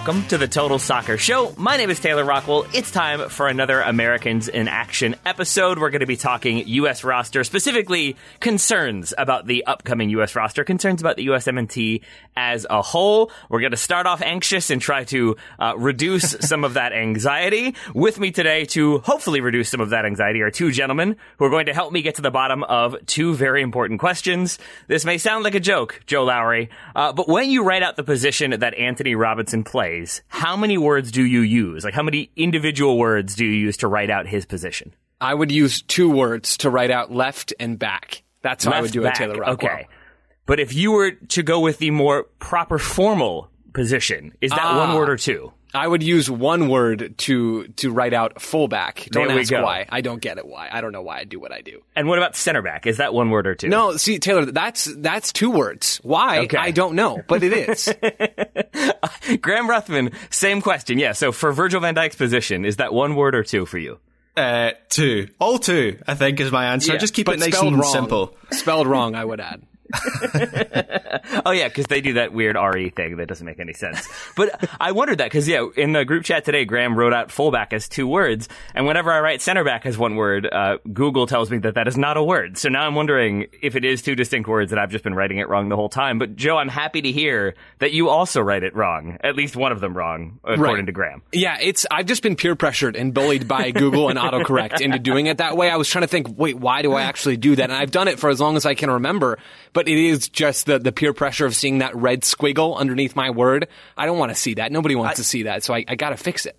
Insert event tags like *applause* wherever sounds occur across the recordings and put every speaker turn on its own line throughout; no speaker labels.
Welcome to the Total Soccer Show. My name is Taylor Rockwell. It's time for another Americans in Action episode. We're going to be talking U.S. roster, specifically concerns about the upcoming U.S. roster, concerns about the USMNT as a whole. We're going to start off anxious and try to uh, reduce *laughs* some of that anxiety. With me today to hopefully reduce some of that anxiety are two gentlemen who are going to help me get to the bottom of two very important questions. This may sound like a joke, Joe Lowry, uh, but when you write out the position that Antonee Robinson plays, how many words do you use? Like, how many individual words do you use to write out his position?
I would use two words to write out left and back. That's how I would do
back,
it, Taylor Rockwell.
Okay. But if you were to go with the more proper formal position, is that one
Ah.
word or two?
I would use one word to to write out fullback. Don't
There
ask why. I don't get it why. I don't know why I do what I do.
And what about center back? Is that one word or two?
No, see, Taylor, that's that's two words. Why?
Okay.
I don't know, but it is. *laughs* *laughs*
Graham Ruthven, same question. Yeah. So for Virgil van Dijk's position, is that one word or two for you?
Uh, two. All two, I think, is my answer.
Yeah,
Just keep it nice and
wrong.
simple.
Spelled wrong, I would add. *laughs*
Oh yeah, because they do that weird RE thing that doesn't make any sense. But I wondered that because yeah, in the group chat today, Graham wrote out fullback as two words, and whenever I write center back as one word, uh, Google tells me that that is not a word. So now I'm wondering if it is two distinct words, and I've just been writing it wrong the whole time. But Joe, I'm happy to hear that you also write it wrong, at least one of them wrong, according
Right.
to Graham.
Yeah, it's I've just been peer pressured and bullied by Google and autocorrect into doing it that way. I was trying to think, wait, why do I actually do that? And I've done it for as long as I can remember, but it is just the the peer pressure of seeing that red squiggle underneath my word. I don't want to see that. Nobody wants to see that, so I, I got to fix it.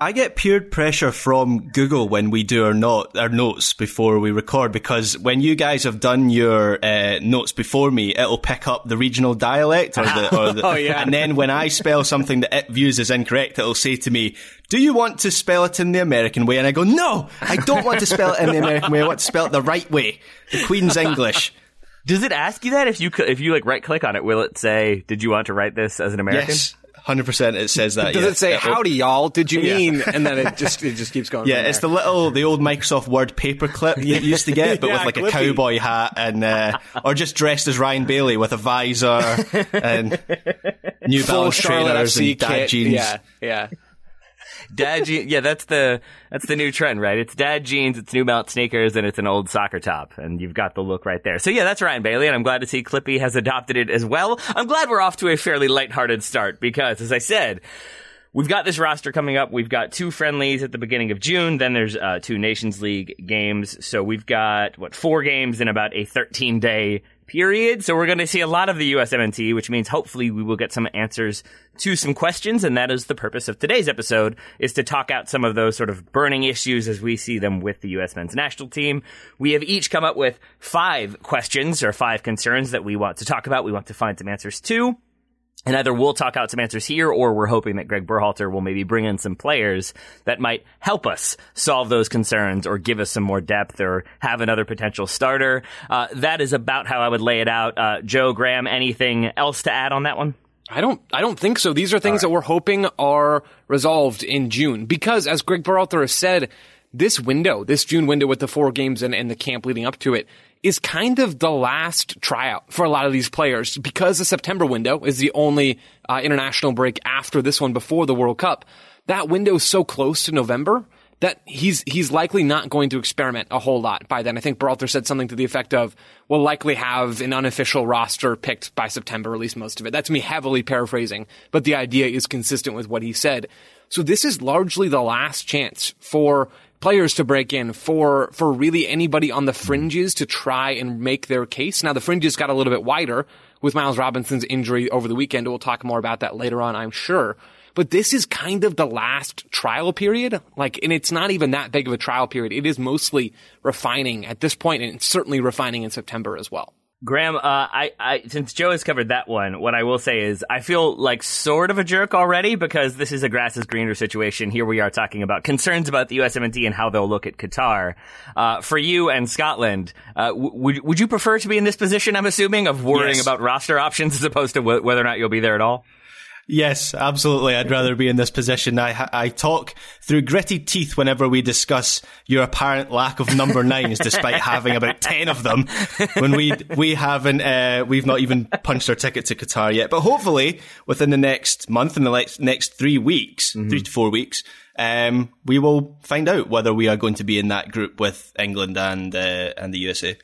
I get peer pressure from Google when we do our not our notes before we record because when you guys have done your uh, notes before me, it'll pick up the regional dialect or the, *laughs* or the
Oh, yeah.
and then when I spell something that it views as incorrect, it'll say to me, "Do you want to spell it in the American way?" And I go, "No, I don't want to spell it in the American way. I want to spell it the right way, the Queen's *laughs* English."
Does it ask you that if you if you like right click on it? Will it say, "Did you want to write this as an American"?
Yes, hundred percent. It says that. *laughs*
Does
yeah.
it say
It'll-
howdy y'all? Did you
Yeah.
mean? *laughs* And then it just it just keeps going.
Yeah, it's the little, the old Microsoft Word paperclip you used to get, but *laughs*
Yeah,
with like a cowboy hat and, uh, or just dressed as Ryan Bailey with a visor and New
full
Balance
Charlotte
trainers
FC
and dad
kit.
jeans.
Yeah, yeah.
Dad jeans. Yeah, that's the that's the new trend, right? It's dad jeans, it's New Balance sneakers, and it's an old soccer top, and you've got the look right there. So yeah, that's Ryan Bailey, and I'm glad to see Clippy has adopted it as well. I'm glad we're off to a fairly lighthearted start because, as I said. We've got this roster coming up. We've got two friendlies at the beginning of June. Then there's uh, two Nations League games. So we've got what four games in about a 13 day period. So we're going to see a lot of the USMNT, which means hopefully we will get some answers to some questions. And that is the purpose of today's episode is to talk out some of those sort of burning issues as we see them with the U.S. men's national team. We have each come up with five questions or five concerns that we want to talk about. We want to find some answers to. And either we'll talk out some answers here or we're hoping that Greg Berhalter will maybe bring in some players that might help us solve those concerns or give us some more depth or have another potential starter. Uh, that is about how I would lay it out. Uh, Joe, Graham, anything else to add on that one?
I don't, I don't think so. These are things right. that we're hoping are resolved in June because as Greg Berhalter has said, this window, this June window with the four games and, and the camp leading up to it is kind of the last tryout for a lot of these players because the September window is the only uh, international break after this one before the World Cup. That window is so close to November that he's he's likely not going to experiment a whole lot by then. I think Berhalter said something to the effect of, "We'll likely have an unofficial roster picked by September, at least most of it." That's me heavily paraphrasing, but the idea is consistent with what he said. So this is largely the last chance for players to break in for for really anybody on the fringes to try and make their case. Now the fringes got a little bit wider with Miles Robinson's injury over the weekend. We'll talk more about that later on, I'm sure. But this is kind of the last trial period. Like, and it's not even that big of a trial period. It is mostly refining at this point and certainly refining in September as well.
Graham, uh, I, I, since Joe has covered that one, what I will say is I feel like sort of a jerk already because this is a grass is greener situation. Here we are talking about concerns about the USMNT and how they'll look at Qatar. Uh, for you and Scotland, uh, w- would would you prefer to be in this position? I'm assuming of worrying yes. about roster options as opposed to w- whether or not you'll be there at all.
Yes, absolutely. I'd rather be in this position. I I talk through gritted teeth whenever we discuss your apparent lack of number nines, despite having about ten of them. When we we haven't, uh, we've not even punched our ticket to Qatar yet. But hopefully, within the next month and the next next three weeks, mm-hmm. three to four weeks, um, we will find out whether we are going to be in that group with England and uh, and the USA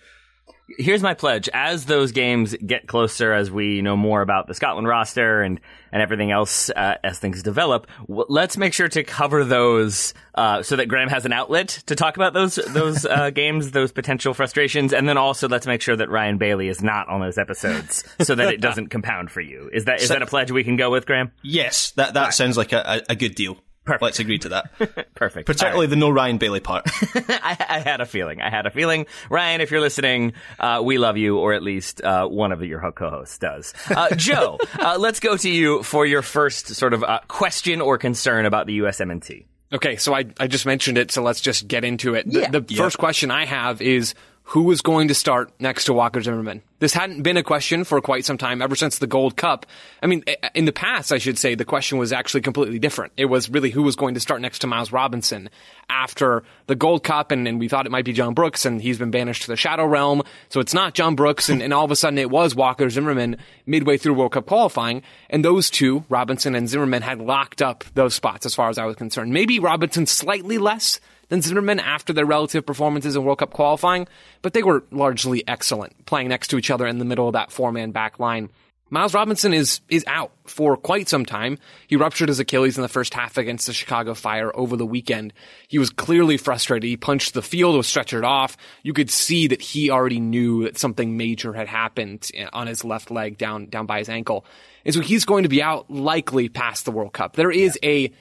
here's my pledge. As those games get closer, as we know more about the Scotland roster and, and everything else uh, as things develop, w- let's make sure to cover those uh, so that Graham has an outlet to talk about those those uh, *laughs* games, those potential frustrations, and then also let's make sure that Ryan Bailey is not on those episodes so that it doesn't *laughs* compound for you. Is that is so, that a pledge we can go with, Graham?
Yes, that that right. sounds like a, a good deal. Perfect. Let's agree to that. *laughs*
Perfect.
Particularly right. the no Ryan Bailey part. *laughs*
I, I, had a feeling. I had a feeling. Ryan, if you're listening, uh, we love you, or at least uh, one of your co-hosts does. Uh, *laughs* Joe, uh, let's go to you for your first sort of uh, question or concern about the USMNT.
Okay, so I, I just mentioned it, so let's just get into it. The, yeah. the first question I have is who was going to start next to Walker Zimmerman? This hadn't been a question for quite some time, ever since the Gold Cup. I mean, in the past, I should say, the question was actually completely different. It was really who was going to start next to Miles Robinson after the Gold Cup, and, and we thought it might be John Brooks, and he's been banished to the Shadow Realm, so it's not John Brooks, and, and all of a sudden it was Walker Zimmerman midway through World Cup qualifying, and those two, Robinson and Zimmerman, had locked up those spots as far as I was concerned. Maybe Robinson slightly less than Zimmerman after their relative performances in World Cup qualifying, but they were largely excellent, playing next to each other in the middle of that four-man back line. Miles Robinson is is out for quite some time. He ruptured his Achilles in the first half against the Chicago Fire over the weekend. He was clearly frustrated. He punched the field, was stretchered off. You could see that he already knew that something major had happened eh, on his left leg down down by his ankle. And so he's going to be out likely past the World Cup. There is yeah. a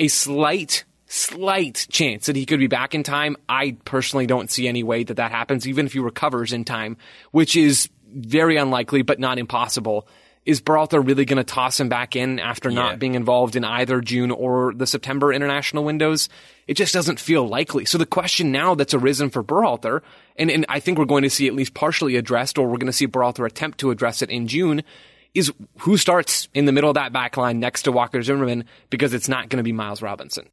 a slight slight chance that he could be back in time. I personally don't see any way that that happens, even if he recovers in time, which is very unlikely, but not impossible. Is Berhalter really going to toss him back in after yeah. not being involved in either June or the September international windows? It just doesn't feel likely. So the question now that's arisen for Berhalter, and, and I think we're going to see at least partially addressed, or we're going to see Berhalter attempt to address it in June, is who starts in the middle of that back line next to Walker Zimmerman because it's not going to be Miles Robinson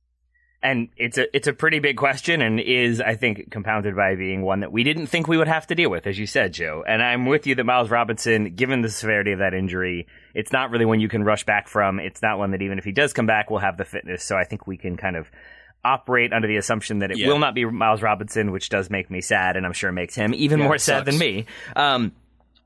and it's a it's a pretty big question and is I think compounded by being one that we didn't think we would have to deal with as you said Joe. And I'm with you that Miles Robinson given the severity of that injury it's not really one you can rush back from. It's not one that even if he does come back will have the fitness. So I think we can kind of operate under the assumption that it yeah. will not be Miles Robinson which does make me sad and I'm sure makes him even yeah, more sad than me. Um,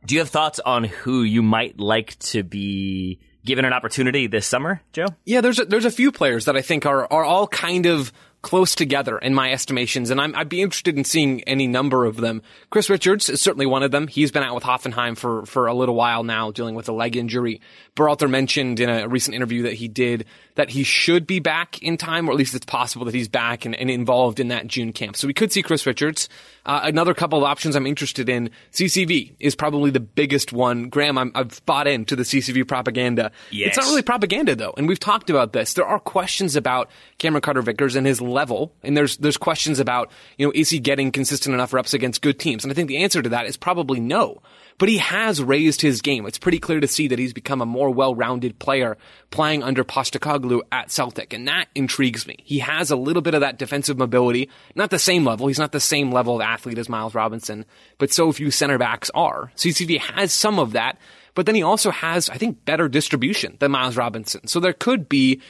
do you have thoughts on who you might like to be given an opportunity this summer, Joe?
Yeah, there's a, there's a few players that I think are are all kind of close together in my estimations, and i would be interested in seeing any number of them. Chris Richards is certainly one of them. He's been out with Hoffenheim for, for a little while now, dealing with a leg injury. Berhalter mentioned in a recent interview that he did that he should be back in time, or at least it's possible that he's back and, and involved in that June camp. So we could see Chris Richards. Uh, another couple of options I'm interested in. CCV is probably the biggest one. Graham, i have bought into the CCV propaganda.
Yes.
It's not really propaganda though, and we've talked about this. There are questions about Cameron Carter Vickers and his level, and there's there's questions about you know is he getting consistent enough reps against good teams? And I think the answer to that is probably no but he has raised his game. It's pretty clear to see that he's become a more well-rounded player playing under Postecoglou at Celtic, and that intrigues me. He has a little bit of that defensive mobility, not the same level. He's not the same level of athlete as Miles Robinson, but so few center backs are. CCV has some of that, but then he also has, I think, better distribution than Miles Robinson. So there could be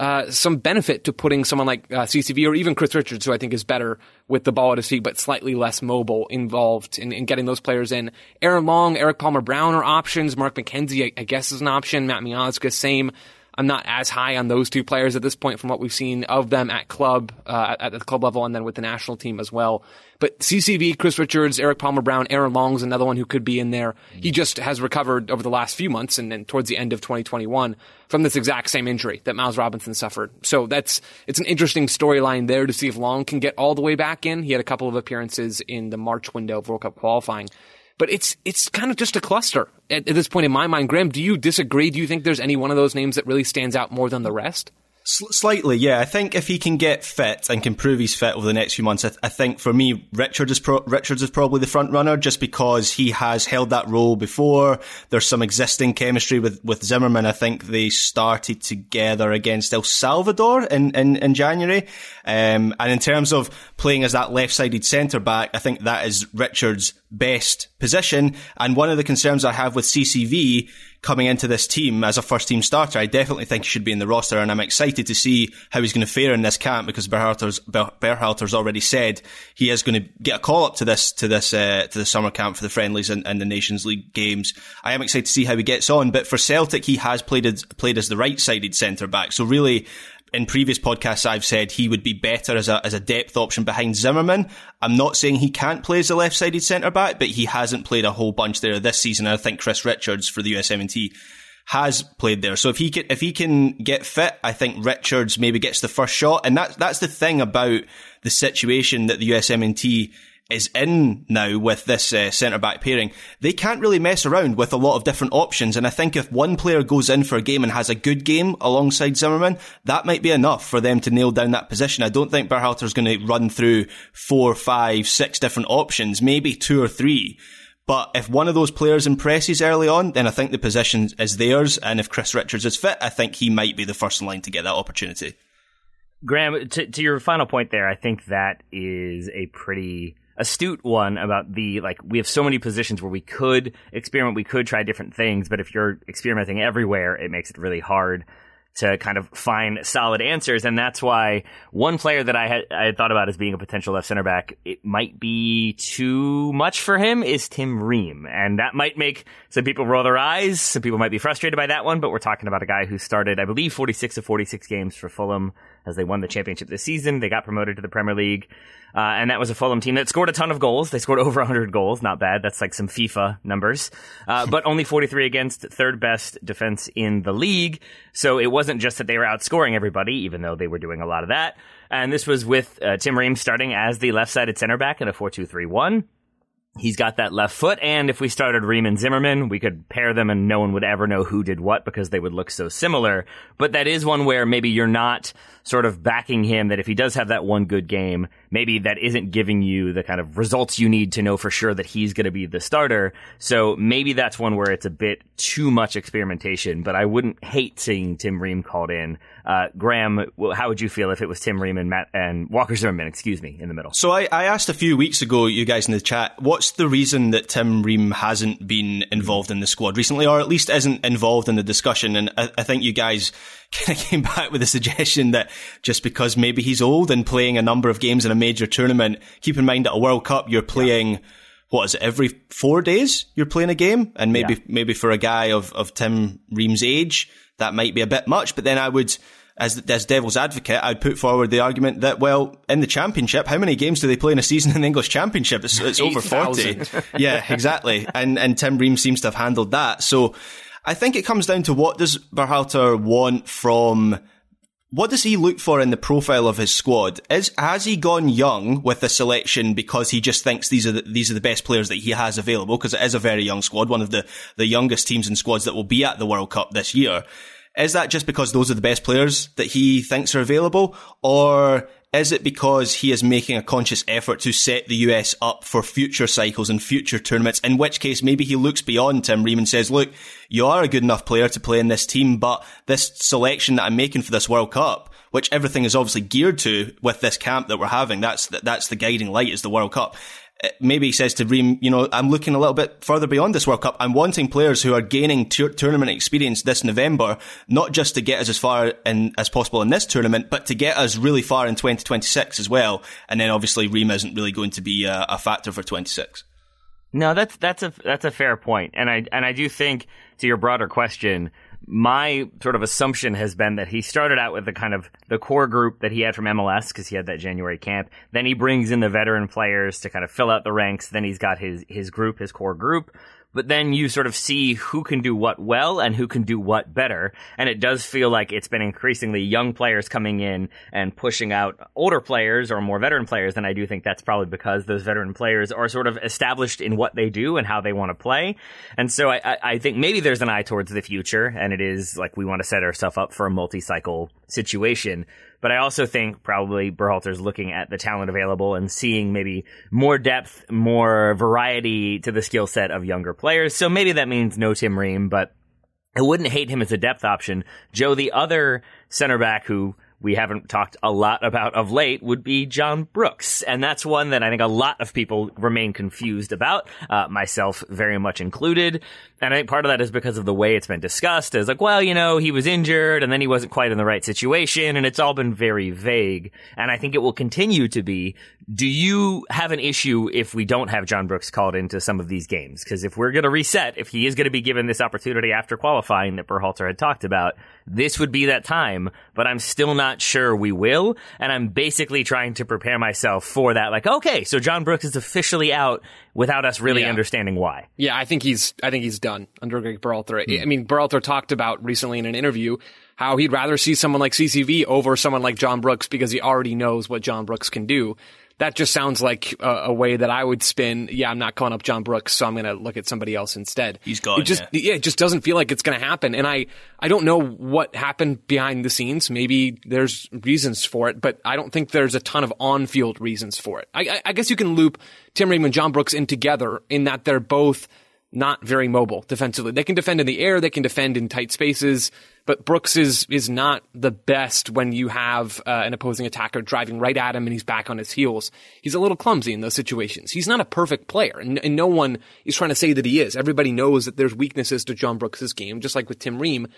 uh, some benefit to putting someone like uh, CCV or even Chris Richards, who I think is better with the ball at his feet, but slightly less mobile, involved in, in getting those players in. Aaron Long, Erik Palmer Brown are options. Mark McKenzie, I, I guess, is an option. Matt Miazga, same. I'm not as high on those two players at this point from what we've seen of them at club, uh, at the club level and then with the national team as well. But CCV, Chris Richards, Erik Palmer Brown, Aaron Long's another one who could be in there. He just has recovered over the last few months and then towards the end of 2021 from this exact same injury that Miles Robinson suffered. So that's, it's an interesting storyline there to see if Long can get all the way back in. He had a couple of appearances in the March window of World Cup qualifying but it's it's kind of just a cluster at, at, this point in my mind. Graham, do you disagree? Do you think there's any one of those names that really stands out more than the rest?
Slightly, yeah. I think if he can get fit and can prove he's fit over the next few months, I, th- I think for me, Richard is pro- Richards is probably the front runner just because he has held that role before. There's some existing chemistry with, with Zimmerman. I think they started together against El Salvador in, in, in January. Um, and in terms of playing as that left-sided centre back, I think that is Richards' best position. And one of the concerns I have with CCV coming into this team as a first team starter, I definitely think he should be in the roster, and I'm excited to see how he's going to fare in this camp because Berhalter's, Berhalter's already said he is going to get a call up to this to this uh, to the summer camp for the friendlies and, and, the Nations League games. I am excited to see how he gets on, but for Celtic, he has played played as the right sided centre back, so really in previous podcasts, I've said he would be better as a, as a depth option behind Zimmerman. I'm not saying he can't play as a left-sided centre back, but he hasn't played a whole bunch there this season. I think Chris Richards for the USMNT has played there. So if he can, if he can get fit, I think Richards maybe gets the first shot. And that's, that's the thing about the situation that the USMNT is in now with this uh, centre back pairing, they can't really mess around with a lot of different options. And I think if one player goes in for a game and has a good game alongside Zimmerman, that might be enough for them to nail down that position. I don't think Berhalter is going to run through four, five, six different options, maybe two or three. But if one of those players impresses early on, then I think the position is theirs. And if Chris Richards is fit, I think he might be the first in line to get that opportunity.
Graham, to, to your final point there, I think that is a pretty astute one about the like we have so many positions where we could experiment, we could try different things, but if you're experimenting everywhere, it makes it really hard to kind of find solid answers. And that's why one player that I had, I had thought about as being a potential left center back, it might be too much for him is Tim Ream. And that might make some people roll their eyes. Some people might be frustrated by that one, but we're talking about a guy who started, I believe, 46 of 46 games for Fulham as they won the championship this season. They got promoted to the Premier League. Uh, and that was a Fulham team that scored a ton of goals. They scored *laughs* over 100 goals. Not bad. That's like some FIFA numbers. Uh, but only 43 against third best defense in the league. So it wasn't just that they were outscoring everybody, even though they were doing a lot of that. And this was with uh, Tim Ream starting as the left-sided center back in a 4-2-3-1. He's got that left foot, and if we started Ream and Zimmerman, we could pair them and no one would ever know who did what because they would look so similar. But that is one where maybe you're not sort of backing him that if he does have that one good game, maybe that isn't giving you the kind of results you need to know for sure that he's going to be the starter. So maybe that's one where it's a bit too much experimentation, but I wouldn't hate seeing Tim Ream called in. Uh, Graham, how would you feel if it was Tim Ream and Matt and Walker Zimmerman, excuse me, in the middle?
So I, I asked a few weeks ago, you guys in the chat, what's the reason that Tim Ream hasn't been involved in the squad recently, or at least isn't involved in the discussion? And I, I think you guys *laughs* kind of came back with a suggestion that just because maybe he's old and playing a number of games in a major tournament, keep in mind at a World Cup, you're playing, yeah. What is it, every four days you're playing a game? And maybe, yeah. maybe for a guy of, of Tim Ream's age, that might be a bit much, but then I would, as, as devil's advocate, I'd put forward the argument that, well, in the championship, how many games do they play in a season in the English championship? It's, it's over 40. *laughs* yeah, exactly. And, and Tim Ream seems to have handled that. So I think it comes down to what does Berhalter want from what does he look for in the profile of his squad? Is has he gone young with the selection because he just thinks these are the, these are the best players that he has available? Because it is a very young squad, one of the the youngest teams and squads that will be at the World Cup this year. Is that just because those are the best players that he thinks are available, or is it because he is making a conscious effort to set the US up for future cycles and future tournaments? In which case, maybe he looks beyond Tim Ream and says, look, you are a good enough player to play in this team, but this selection that I'm making for this World Cup, which everything is obviously geared to with this camp that we're having, that's, that's the guiding light is the World Cup Uh, maybe he says to Ream, you know, I'm looking a little bit further beyond this World Cup. I'm wanting players who are gaining t- tournament experience this November, not just to get us as far in, as possible in this tournament, but to get us really far in 2026 as well. And then obviously Ream isn't really going to be a, a factor for 26.
No, that's that's a that's a fair point, and I and I do think to your broader question, my sort of assumption has been that he started out with the kind of the core group that he had from MLS because he had that January camp. Then he brings in the veteran players to kind of fill out the ranks. Then he's got his his group, his core group but then you sort of see who can do what well and who can do what better. And it does feel like it's been increasingly young players coming in and pushing out older players or more veteran players. And I do think that's probably because those veteran players are sort of established in what they do and how they want to play. And so I, I think maybe there's an eye towards the future and it is like we want to set ourselves up for a multi-cycle situation. But I also think probably Berhalter's looking at the talent available and seeing maybe more depth, more variety to the skill set of younger players. So maybe that means no Tim Ream, but I wouldn't hate him as a depth option. Joe, the other center back who we haven't talked a lot about of late would be John Brooks. And that's one that I think a lot of people remain confused about, uh, myself very much included. And I think part of that is because of the way it's been discussed as like, well, you know, he was injured and then he wasn't quite in the right situation and it's all been very vague. And I think it will continue to be. Do you have an issue if we don't have John Brooks called into some of these games? Because if we're going to reset, if he is going to be given this opportunity after qualifying that Berhalter had talked about, this would be that time, but I'm still not sure we will. And I'm basically trying to prepare myself for that. Like, okay, so John Brooks is officially out without us really
Yeah.
understanding why.
Yeah, I think he's I think he's done under Greg Berhalter. Hmm. I mean, Berhalter talked about recently in an interview how he'd rather see someone like CCV over someone like John Brooks because he already knows what John Brooks can do. That just sounds like a, a way that I would spin. Yeah, I'm not calling up John Brooks, so I'm going to look at somebody else instead.
He's gone,
It just
yeah.
it just doesn't feel like it's going to happen. And I I don't know what happened behind the scenes. Maybe there's reasons for it, but I don't think there's a ton of on-field reasons for it. I, I, I guess you can loop Tim Ream and John Brooks in together in that they're both not very mobile defensively. They can defend in the air, they can defend in tight spaces, but Brooks is is not the best when you have uh, an opposing attacker driving right at him and he's back on his heels. He's a little clumsy in those situations. He's not a perfect player, and, and no one is trying to say that he is. Everybody knows that there's weaknesses to John Brooks' game, just like with Tim Ream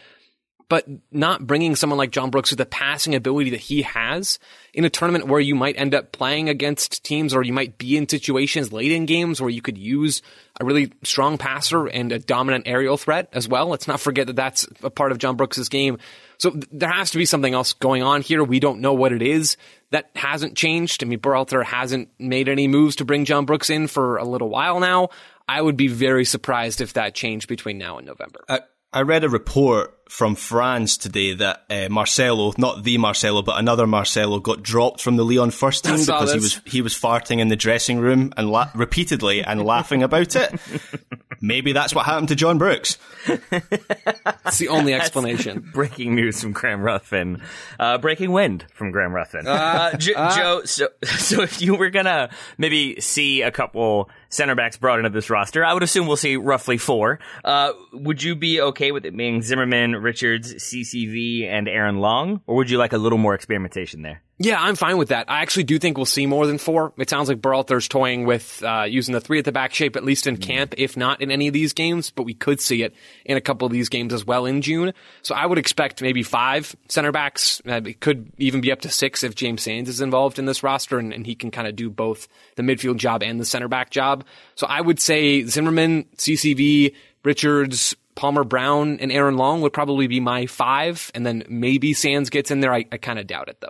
but not bringing someone like John Brooks with the passing ability that he has in a tournament where you might end up playing against teams or you might be in situations late in games where you could use a really strong passer and a dominant aerial threat as well. Let's not forget that that's a part of John Brooks' game. So there has to be something else going on here. We don't know what it is. That hasn't changed. I mean, Berhalter hasn't made any moves to bring John Brooks in for a little while now. I would be very surprised if that changed between now and November.
I, I read a report from France today that uh, Marcelo, not the Marcelo, but another Marcelo, got dropped from the Lyon first team
I saw
because he was he was farting in the dressing room and la- repeatedly and laughing about it. *laughs* Maybe that's what happened to John Brooks.
That's the only *laughs* explanation.
breaking news from Graham Ruthven. Uh, breaking wind from Graham Ruthven. Uh, J- Joe, so, so if you were gonna maybe see a couple center backs brought into this roster, I would assume we'll see roughly four. Uh, would you be okay with it being Zimmerman, Richards, CCV, and Aaron Long? Or would you like a little more experimentation there?
Yeah, I'm fine with that. I actually do think we'll see more than four. It sounds like Berhalter's toying with uh, using the three at the back shape, at least in camp, if not in any of these games. But we could see it in a couple of these games as well in June. So I would expect maybe five center backs. Uh, it could even be up to six if James Sands is involved in this roster, and, and he can kind of do both the midfield job and the center back job. So I would say Zimmerman, CCV, Richards, Palmer Brown and Aaron Long would probably be my five, and then maybe Sands gets in there. I, I kind of doubt it though.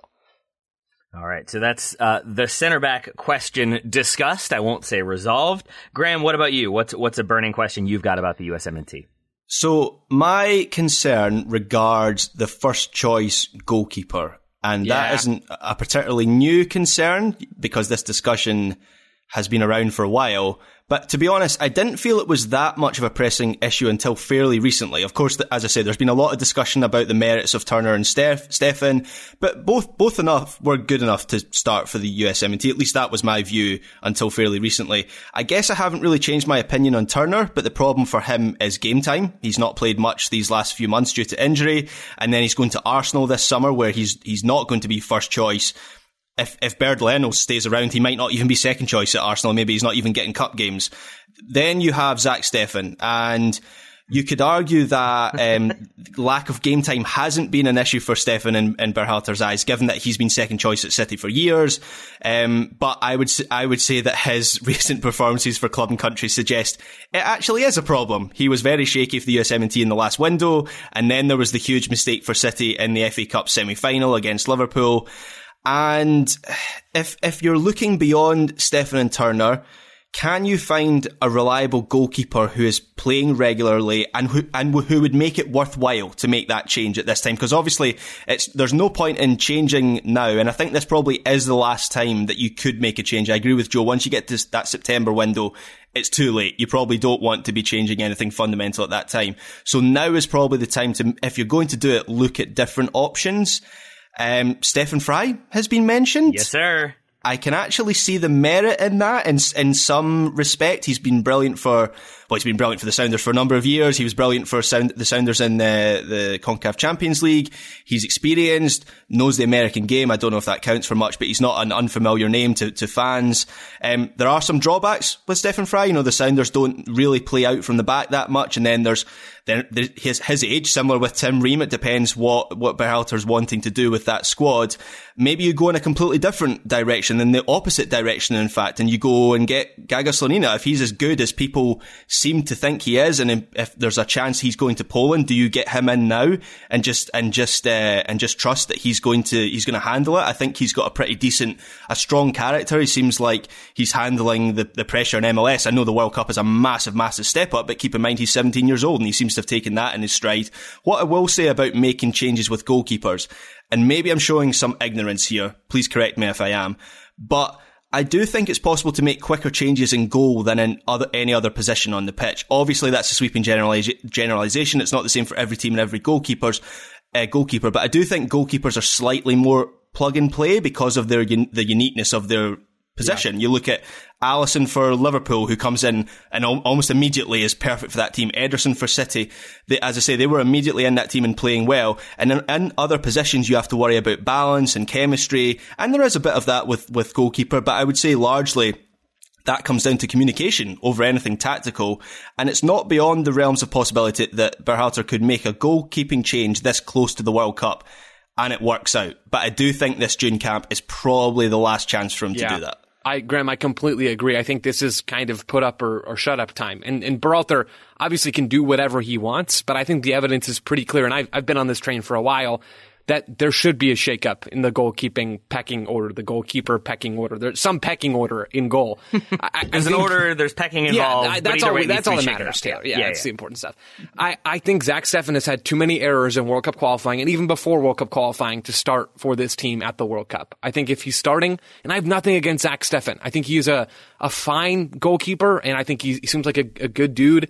All right, so that's uh, the center back question discussed. I won't say resolved. Graham, what about you? What's what's a burning question you've got about the USMNT?
So my concern regards the first choice goalkeeper, and
Yeah.
that isn't a particularly new concern because this discussion has been around for a while. But to be honest, I didn't feel it was that much of a pressing issue until fairly recently. Of course, as I said, there's been a lot of discussion about the merits of Turner and Steph, Steffen, but both, both enough were good enough to start for the USMNT. At least that was my view until fairly recently. I guess I haven't really changed my opinion on Turner, but the problem for him is game time. He's not played much these last few months due to injury, and then he's going to Arsenal this summer where he's, he's not going to be first choice if if Bernd Leno stays around, he might not even be second choice at Arsenal. Maybe he's not even getting cup games. Then you have Zach Steffen, and you could argue that *laughs* um, lack of game time hasn't been an issue for Steffen in, in Berhalter's eyes, given that he's been second choice at City for years. Um, but I would I would say that his *laughs* recent performances for club and country suggest it actually is a problem. He was very shaky for the USMNT in the last window, and then there was the huge mistake for City in the FA Cup semi final against Liverpool. And if if you're looking beyond Steffen and Turner, can you find a reliable goalkeeper who is playing regularly and who and who would make it worthwhile to make that change at this time? Because obviously, it's there's no point in changing now, and I think this probably is the last time that you could make a change. I agree with Joe. Once you get to that September window, it's too late. You probably don't want to be changing anything fundamental at that time. So now is probably the time to, if you're going to do it, look at different options. Um, Stefan Frei has been mentioned.
Yes, sir.
I can actually see the merit in that in, in some respect. He's been brilliant for, well, he's been brilliant for the Sounders for a number of years. He was brilliant for sound, the Sounders in the, the CONCACAF Champions League. He's experienced, knows the American game. I don't know if that counts for much, but he's not an unfamiliar name to, to fans. Um, there are some drawbacks with Stefan Frei. You know, the Sounders don't really play out from the back that much. And then there's, then his, his age, similar with Tim Ream. It depends what, what Berhalter's wanting to do with that squad. Maybe you go in a completely different direction, in the opposite direction, in fact, and you go and get Gaga Slonina. If he's as good as people seem to think he is, and if- there's a chance he's going to Poland, do you get him in now and just, and just, uh, and just trust that he's going to, he's going to handle it? I think he's got a pretty decent, a strong character. He seems like he's handling the, the pressure in MLS. I know the World Cup is a massive, massive step up, but keep in mind he's 17 years old and he seems to have taken that in his stride. What I will say about making changes with goalkeepers, and maybe I'm showing some ignorance here, please correct me if I am, but I do think it's possible to make quicker changes in goal than in other, any other position on the pitch. Obviously, that's a sweeping generalization. It's not the same for every team and every goalkeeper's uh, goalkeeper, but I do think goalkeepers are slightly more plug and play because of their un- the uniqueness of their position. You look at Alisson for Liverpool, who comes in and al- almost immediately is perfect for that team. Ederson for City, they, as I say, they were immediately in that team and playing well. And in, in other positions, you have to worry about balance and chemistry, and there is a bit of that with with goalkeeper. But I would say largely that comes down to communication over anything tactical. And it's not beyond the realms of possibility that Berhalter could make a goalkeeping change this close to the World Cup and it works out. But I do think this June camp is probably the last chance for him to do that.
I, Graham, I completely agree. I think this is kind of put up or, or shut up time. And, and Berhalter obviously can do whatever he wants, but I think the evidence is pretty clear. And I've, I've been on this train for a while that there should be a shakeup in the goalkeeping pecking order, the goalkeeper pecking order. There's some pecking order in goal. *laughs* I, I
There's an order. There's pecking involved.
Yeah, that's all.
way,
That's all that matters. Taylor. Yeah,
yeah,
that's the important stuff. I, I think Zach Steffen has had too many errors in World Cup qualifying and even before World Cup qualifying to start for this team at the World Cup. I think if he's starting, and I have nothing against Zach Steffen, I think he's a a fine goalkeeper, and I think he, he seems like a, a good dude.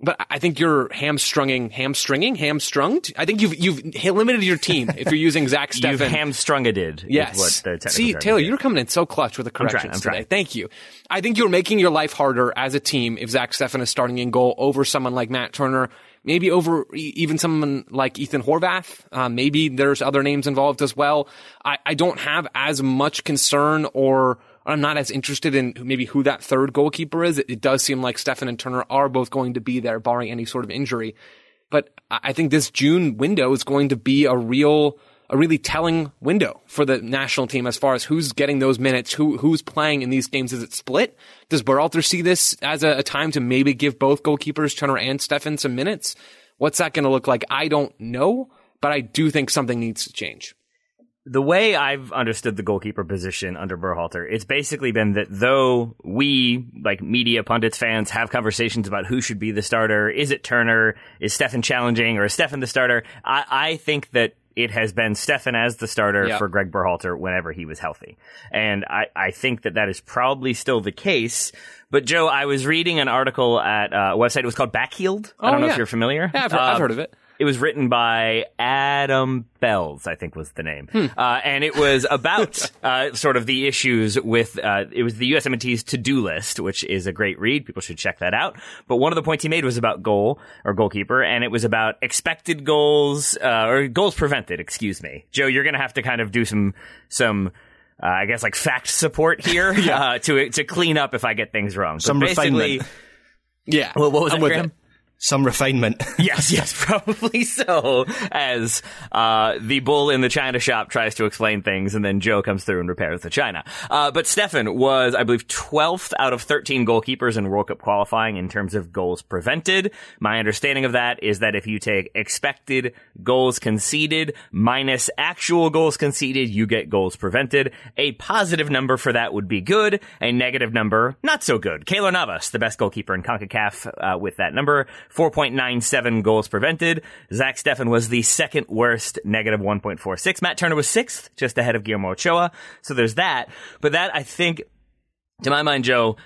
But I think you're hamstringing, hamstringing, hamstrung. I think you've you've limited your team if you're using Zach *laughs* Steffen.
You've hamstrung a did.
Yes.
Is what the technical
See, Taylor,
is.
you're coming in so clutch with the corrections
I'm
today.
trying.
Thank you. I think you're making your life harder as a team if Zach Steffen is starting in goal over someone like Matt Turner, maybe over even someone like Ethan Horvath. Uh, maybe there's other names involved as well. I, I don't have as much concern or I'm not as interested in maybe who that third goalkeeper is. It, it does seem like Steffen and Turner are both going to be there, barring any sort of injury. But I think this June window is going to be a real a really telling window for the national team as far as who's getting those minutes, who who's playing in these games. Is it split? Does Berhalter see this as a, a time to maybe give both goalkeepers, Turner and Steffen some minutes? What's that going to look like? I don't know, but I do think something needs to change
the way I've understood the goalkeeper position under Berhalter, it's basically been that though we, like media pundits, fans, have conversations about who should be the starter, is it Turner, is Steffen challenging, or is Steffen the starter? I, I think that it has been Steffen as the starter yep. for Greg Berhalter whenever he was healthy. And I, I think that that is probably still the case. But Joe, I was reading an article at uh, a website. It was called Backheeled. Oh, I don't know yeah. if you're familiar.
Yeah, I've heard, uh, I've heard of it.
It was written by Adam Bells, I think was the name. Hmm. Uh, and it was about *laughs* uh, sort of the issues with, uh, it was the USMNT's to-do list, which is a great read. People should check that out. But one of the points he made was about goal, or goalkeeper, and it was about expected goals, uh, or goals prevented, excuse me. Joe, you're gonna have to kind of do some, some, uh, I guess like fact support here *laughs* yeah. uh, to to clean up if I get things wrong.
Some refinement.
Yeah. Well, what was I'm Graham?
Some refinement. *laughs*
yes, yes, probably so. As uh, the bull in the china shop tries to explain things, and then Joe comes through and repairs the china. Uh, but Steffen was, I believe, 12th out of 13 goalkeepers in World Cup qualifying in terms of goals prevented. My understanding of that is that if you take expected goals conceded minus actual goals conceded, you get goals prevented. A positive number for that would be good. A negative number, not so good. Keylor Navas, the best goalkeeper in CONCACAF, uh, with that number. 4.97 goals prevented. Zach Steffen was the second worst, negative 1.46. Matt Turner was sixth, just ahead of Guillermo Ochoa. So there's that. But that, I think, to my mind, Joe,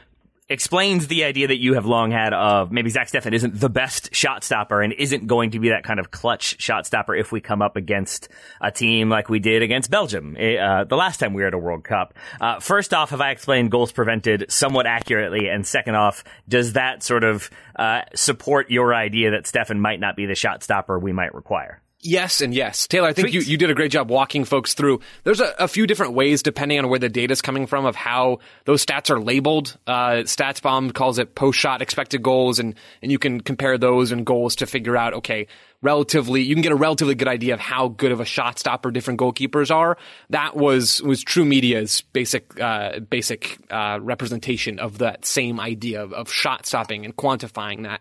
explains the idea that you have long had of maybe Zach Steffen isn't the best shot stopper and isn't going to be that kind of clutch shot stopper if we come up against a team like we did against Belgium eh, uh, the last time we were at a World Cup. Uh, first off, have I explained goals prevented somewhat accurately? And second off, does that sort of uh, support your idea that Steffen might not be the shot stopper we might require?
Yes and yes. Taylor, I think you, you did a great job walking folks through. There's a, a few different ways, depending on where the data is coming from, of how those stats are labeled. Uh, StatsBomb calls it post shot expected goals, and, and you can compare those and goals to figure out, okay, relatively, you can get a relatively good idea of how good of a shot stopper different goalkeepers are. That was, was TruMedia's basic, uh, basic, uh, representation of that same idea of, of shot stopping and quantifying that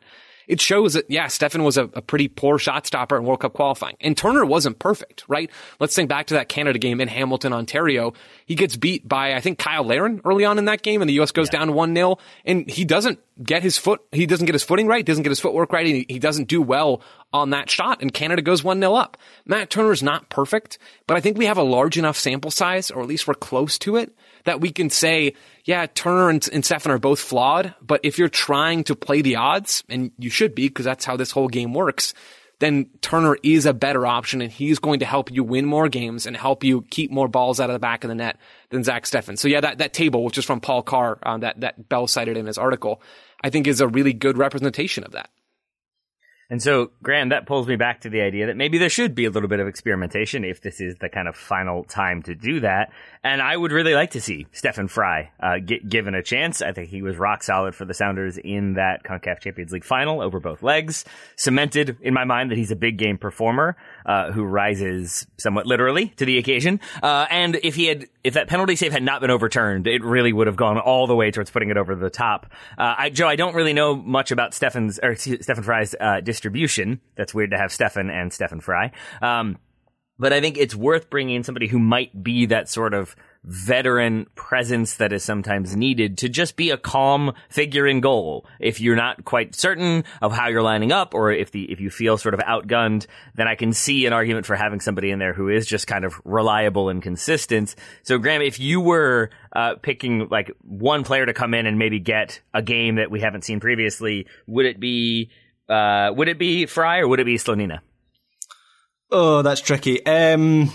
it shows that, yeah, Steffen was a, a, pretty poor shot stopper in World Cup qualifying. And Turner wasn't perfect, right? Let's think back to that Canada game in Hamilton, Ontario. He gets beat by, I think, Cyle Larin early on in that game, and the U.S. goes yeah. down 1-0, and he doesn't get his foot, he doesn't get his footing right, doesn't get his footwork right, he, he doesn't do well on that shot, and Canada goes 1-0 up. Matt Turner's not perfect, but I think we have a large enough sample size, or at least we're close to it, that we can say, yeah, Turner and, and Steffen are both flawed, but if you're trying to play the odds, and you should be, because that's how this whole game works, then Turner is a better option and he's going to help you win more games and help you keep more balls out of the back of the net than Zach Steffen. So yeah, that, that table, which is from Paul Carr, uh, that, that Bell cited in his article, I think is a really good representation of that.
And so, Graham, that pulls me back to the idea that maybe there should be a little bit of experimentation if this is the kind of final time to do that. And I would really like to see Stefan Frei uh, get given a chance. I think he was rock solid for the Sounders in that CONCACAF Champions League final over both legs. Cemented in my mind that he's a big game performer uh, who rises somewhat literally to the occasion. Uh, and if he had, if that penalty save had not been overturned, it really would have gone all the way towards putting it over the top. Uh, I, Joe, I don't really know much about Stefan's or Stefan Frei's uh, distribution. That's weird to have Stefan and Stefan Frei. Um, but I think it's worth bringing in somebody who might be that sort of veteran presence that is sometimes needed to just be a calm figure in goal. If you're not quite certain of how you're lining up or if the, if you feel sort of outgunned, then I can see an argument for having somebody in there who is just kind of reliable and consistent. So Graham, if you were, uh, picking like one player to come in and maybe get a game that we haven't seen previously, would it be, uh, would it be Frei or would it be Slonina?
Oh, that's tricky. Um,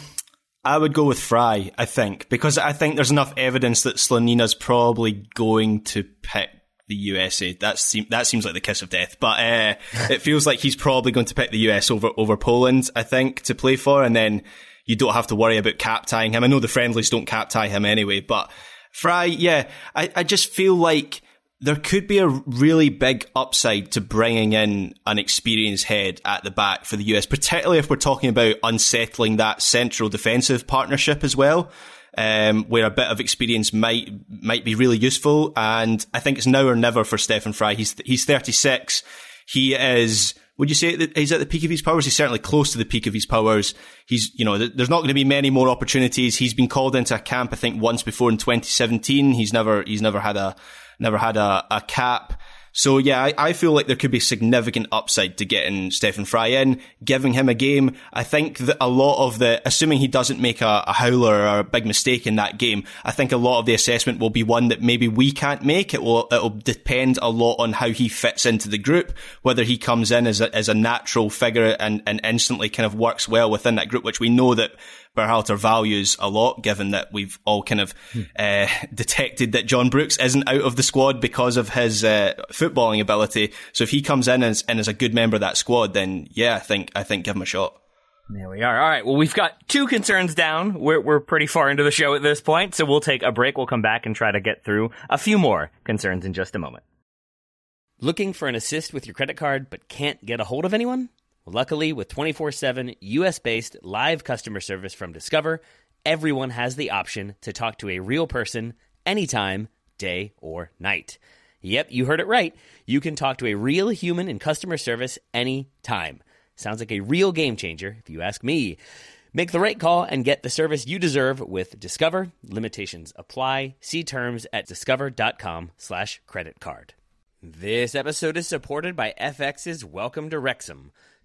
I would go with Frei, I think, because I think there's enough evidence that Slonina's probably going to pick the USA. That seems that seems like the kiss of death, but uh, it feels like he's probably going to pick the US over over Poland. I think to play for, and then you don't have to worry about cap tying him. I know the friendlies don't cap tie him anyway, but Frei, yeah, I, I just feel like there could be a really big upside to bringing in an experienced head at the back for the US, particularly if we're talking about unsettling that central defensive partnership as well. Um, where a bit of experience might might be really useful, and I think it's now or never for Stefan Frei. He's he's 36. He is. Would you say that he's at the peak of his powers? He's certainly close to the peak of his powers. He's, you know, there's not going to be many more opportunities. He's been called into a camp, I think, once before in 2017. He's never, he's never had a, never had a, a cap. So yeah, I, I, feel like there could be significant upside to getting Stefan Frei in, giving him a game. I think that a lot of the, assuming he doesn't make a, a, howler or a big mistake in that game, I think a lot of the assessment will be one that maybe we can't make. It will, it'll depend a lot on how he fits into the group, whether he comes in as a, as a natural figure and, and instantly kind of works well within that group, which we know that Berhalter values a lot, given that we've all kind of hmm. uh, *laughs* detected that John Brooks isn't out of the squad because of his uh, footballing ability. So if he comes in as, and is a good member of that squad, then yeah, I think I think give him a shot.
There we are. All right. Well, we've got two concerns down. We're, we're pretty far into the show at this point, so we'll take a break. We'll come back and try to get through a few more concerns in just a moment. Looking for an assist with your credit card but can't get a hold of anyone? Luckily, with 24 7 US based live customer service from Discover, everyone has the option to talk to a real person anytime, day or night. Yep, you heard it right. You can talk to a real human in customer service anytime. Sounds like a real game changer, if you ask me. Make the right call and get the service you deserve with Discover. Limitations apply. See terms at discover.com slash credit card. This episode is supported by FX's Welcome to Wrexham.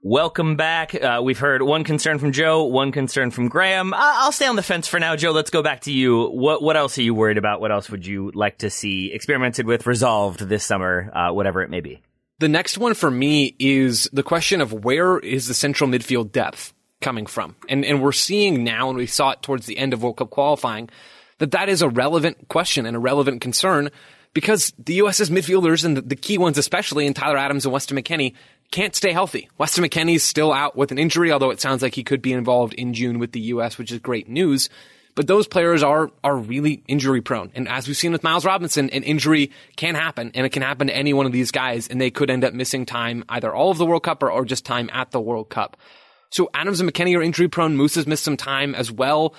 Welcome back. Uh, we've heard one concern from Joe, one concern from Graham. I'll stay on the fence for now. Joe, let's go back to you. What what else are you worried about? What else would you like to see experimented with, resolved this summer, uh, whatever it may be?
The next one for me is the question of where is the central midfield depth coming from? And and we're seeing now, and we saw it towards the end of World Cup qualifying, that that is a relevant question and a relevant concern because the U.S.'s midfielders and the, key ones, especially in Tyler Adams and Weston McKennie, can't stay healthy. Weston McKennie's still out with an injury, although it sounds like he could be involved in June with the U.S., which is great news. But those players are are really injury prone, and as we've seen with Miles Robinson, an injury can happen, and it can happen to any one of these guys, and they could end up missing time either all of the World Cup or, or just time at the World Cup. So Adams and McKennie are injury prone. Moose has missed some time as well.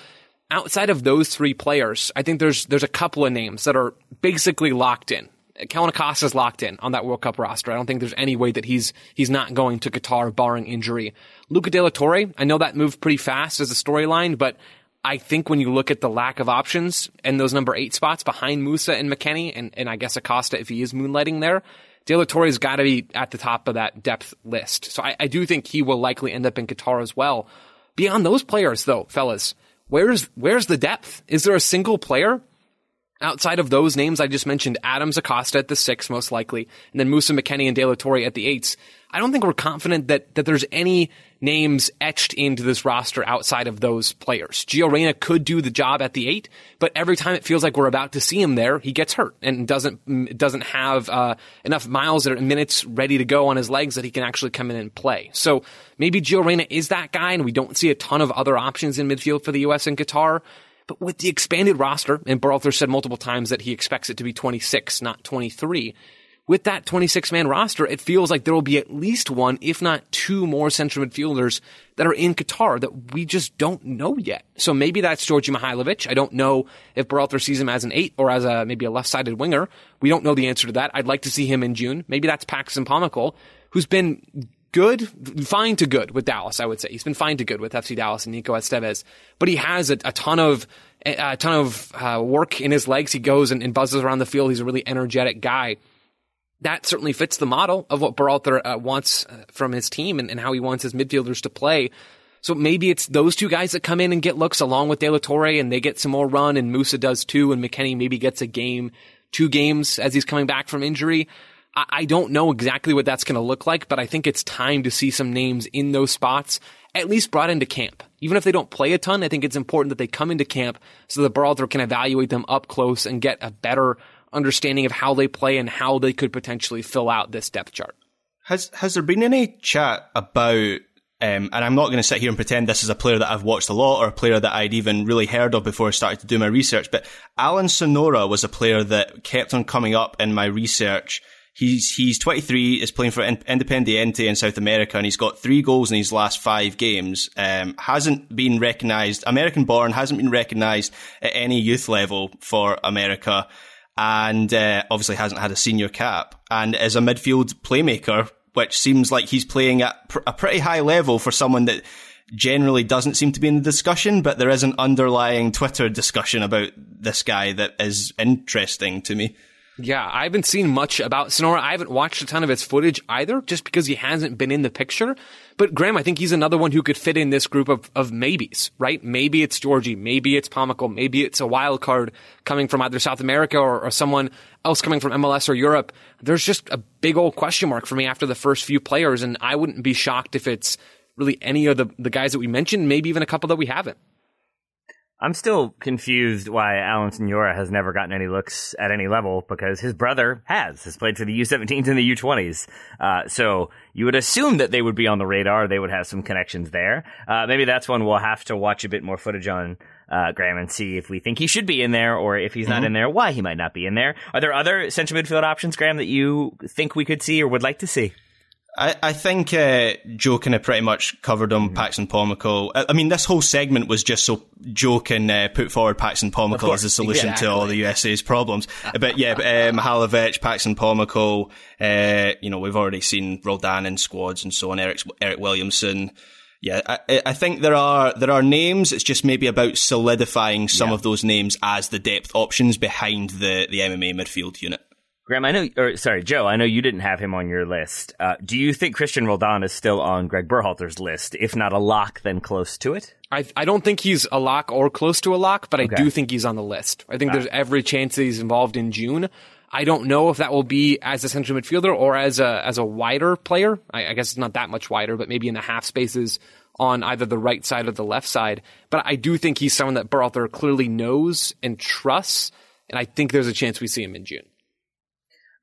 Outside of those three players, I think there's there's a couple of names that are basically locked in. Kellyn Acosta's locked in on that World Cup roster. I don't think there's any way that he's he's not going to Qatar barring injury. Luca De La Torre, I know that moved pretty fast as a storyline, but I think when you look at the lack of options and those number eight spots behind Musah and McKennie, and, and I guess Acosta if he is moonlighting there, De La Torre's got to be at the top of that depth list. So I, I do think he will likely end up in Qatar as well. Beyond those players, though, fellas, where's where's the depth? Is there a single player Outside of those names I just mentioned, Adams Acosta at the six, most likely, and then Musah McKennie and De La Torre at the eights. I don't think we're confident that, that there's any names etched into this roster outside of those players. Gio Reyna could do the job at the eight, but every time it feels like we're about to see him there, he gets hurt and doesn't doesn't have uh, enough miles or minutes ready to go on his legs that he can actually come in and play. So maybe Gio Reyna is that guy, and we don't see a ton of other options in midfield for the U.S. and Qatar. But with the expanded roster, and Berhalter said multiple times that he expects it to be 26, not 23. With that 26 man roster, it feels like there will be at least one, if not two more central midfielders that are in Qatar that we just don't know yet. So maybe that's Djordje Mihailovic. I don't know if Berhalter sees him as an eight or as a, maybe a left-sided winger. We don't know the answer to that. I'd like to see him in June. Maybe that's Paxton Pomykal, who's been good, fine to good with Dallas, I would say. He's been fine to good with FC Dallas and Nico Estevez, but he has a, a ton of a ton of uh, work in his legs. He goes and, and, buzzes around the field. He's a really energetic guy. That certainly fits the model of what Berhalter uh, wants uh, from his team and, and, how he wants his midfielders to play. So maybe it's those two guys that come in and get looks along with De La Torre and they get some more run and Musah does too and McKennie maybe gets a game, two games as he's coming back from injury. I, I don't know exactly what that's going to look like, but I think it's time to see some names in those spots at least brought into camp. Even if they don't play a ton, I think it's important that they come into camp so that Berhalter can evaluate them up close and get a better understanding of how they play and how they could potentially fill out this depth chart.
Has has there been any chat about um, and I'm not going to sit here and pretend this is a player that I've watched a lot or a player that I'd even really heard of before I started to do my research. But Alan Sonora was a player that kept on coming up in my research. He's he's 23, is playing for Independiente in South America, and he's got three goals in his last five games. Um, hasn't been recognised, American born, hasn't been recognised at any youth level for America, and uh, obviously hasn't had a senior cap, and is a midfield playmaker which seems like he's playing at pr- a pretty high level for someone that generally doesn't seem to be in the discussion, but there is an underlying Twitter discussion about this guy that is interesting to me.
Yeah, I haven't seen much about Sonora. I haven't watched a ton of his footage either, just because he hasn't been in the picture. But Graham, I think he's another one who could fit in this group of, of maybes, right? Maybe it's Djordje, maybe it's Pomykal, maybe it's a wild card coming from either South America or, or someone else coming from MLS or Europe. There's just a big old question mark for me after the first few players, and I wouldn't be shocked if it's really any of the, the guys that we mentioned, maybe even a couple that we haven't.
I'm still confused why Alan Sonora has never gotten any looks at any level because his brother has, has played for the U17s and the U20s. Uh, so you would assume that they would be on the radar. They would have some connections there. Uh, maybe that's one we'll have to watch a bit more footage on, uh, Graham and see if we think he should be in there or if he's mm-hmm. not in there, why he might not be in there. Are there other central midfield options, Graham, that you think we could see or would like to see?
I, I think uh, Joe kind of pretty much covered him, mm. Paxton Pomykal. I, I, mean, this whole segment was just so Joe can uh, put forward Paxton Pomykal as a solution exactly. to all the USA's problems. but yeah, uh, Mihailovic, Paxton Pomykal, uh, you know, we've already seen Roldan in squads and so on, Eric, Eryk Williamson. Yeah, I, I, think there are there are names. It's just maybe about solidifying some yeah. of those names as the depth options behind the the MMA midfield unit.
Graham, I know, or sorry, Joe, I know you didn't have him on your list. Uh, do you think Cristian Roldan is still on Greg Berhalter's list? If not a lock, then close to it?
I, I don't think he's a lock or close to a lock, but I do think he's on the list. I think there's every chance that he's involved in June. I don't know if that will be as a central midfielder or as a as a wider player. I, I guess it's not that much wider, but maybe in the half spaces on either the right side or the left side. But I do think he's someone that Berhalter clearly knows and trusts, and I think there's a chance we see him in June.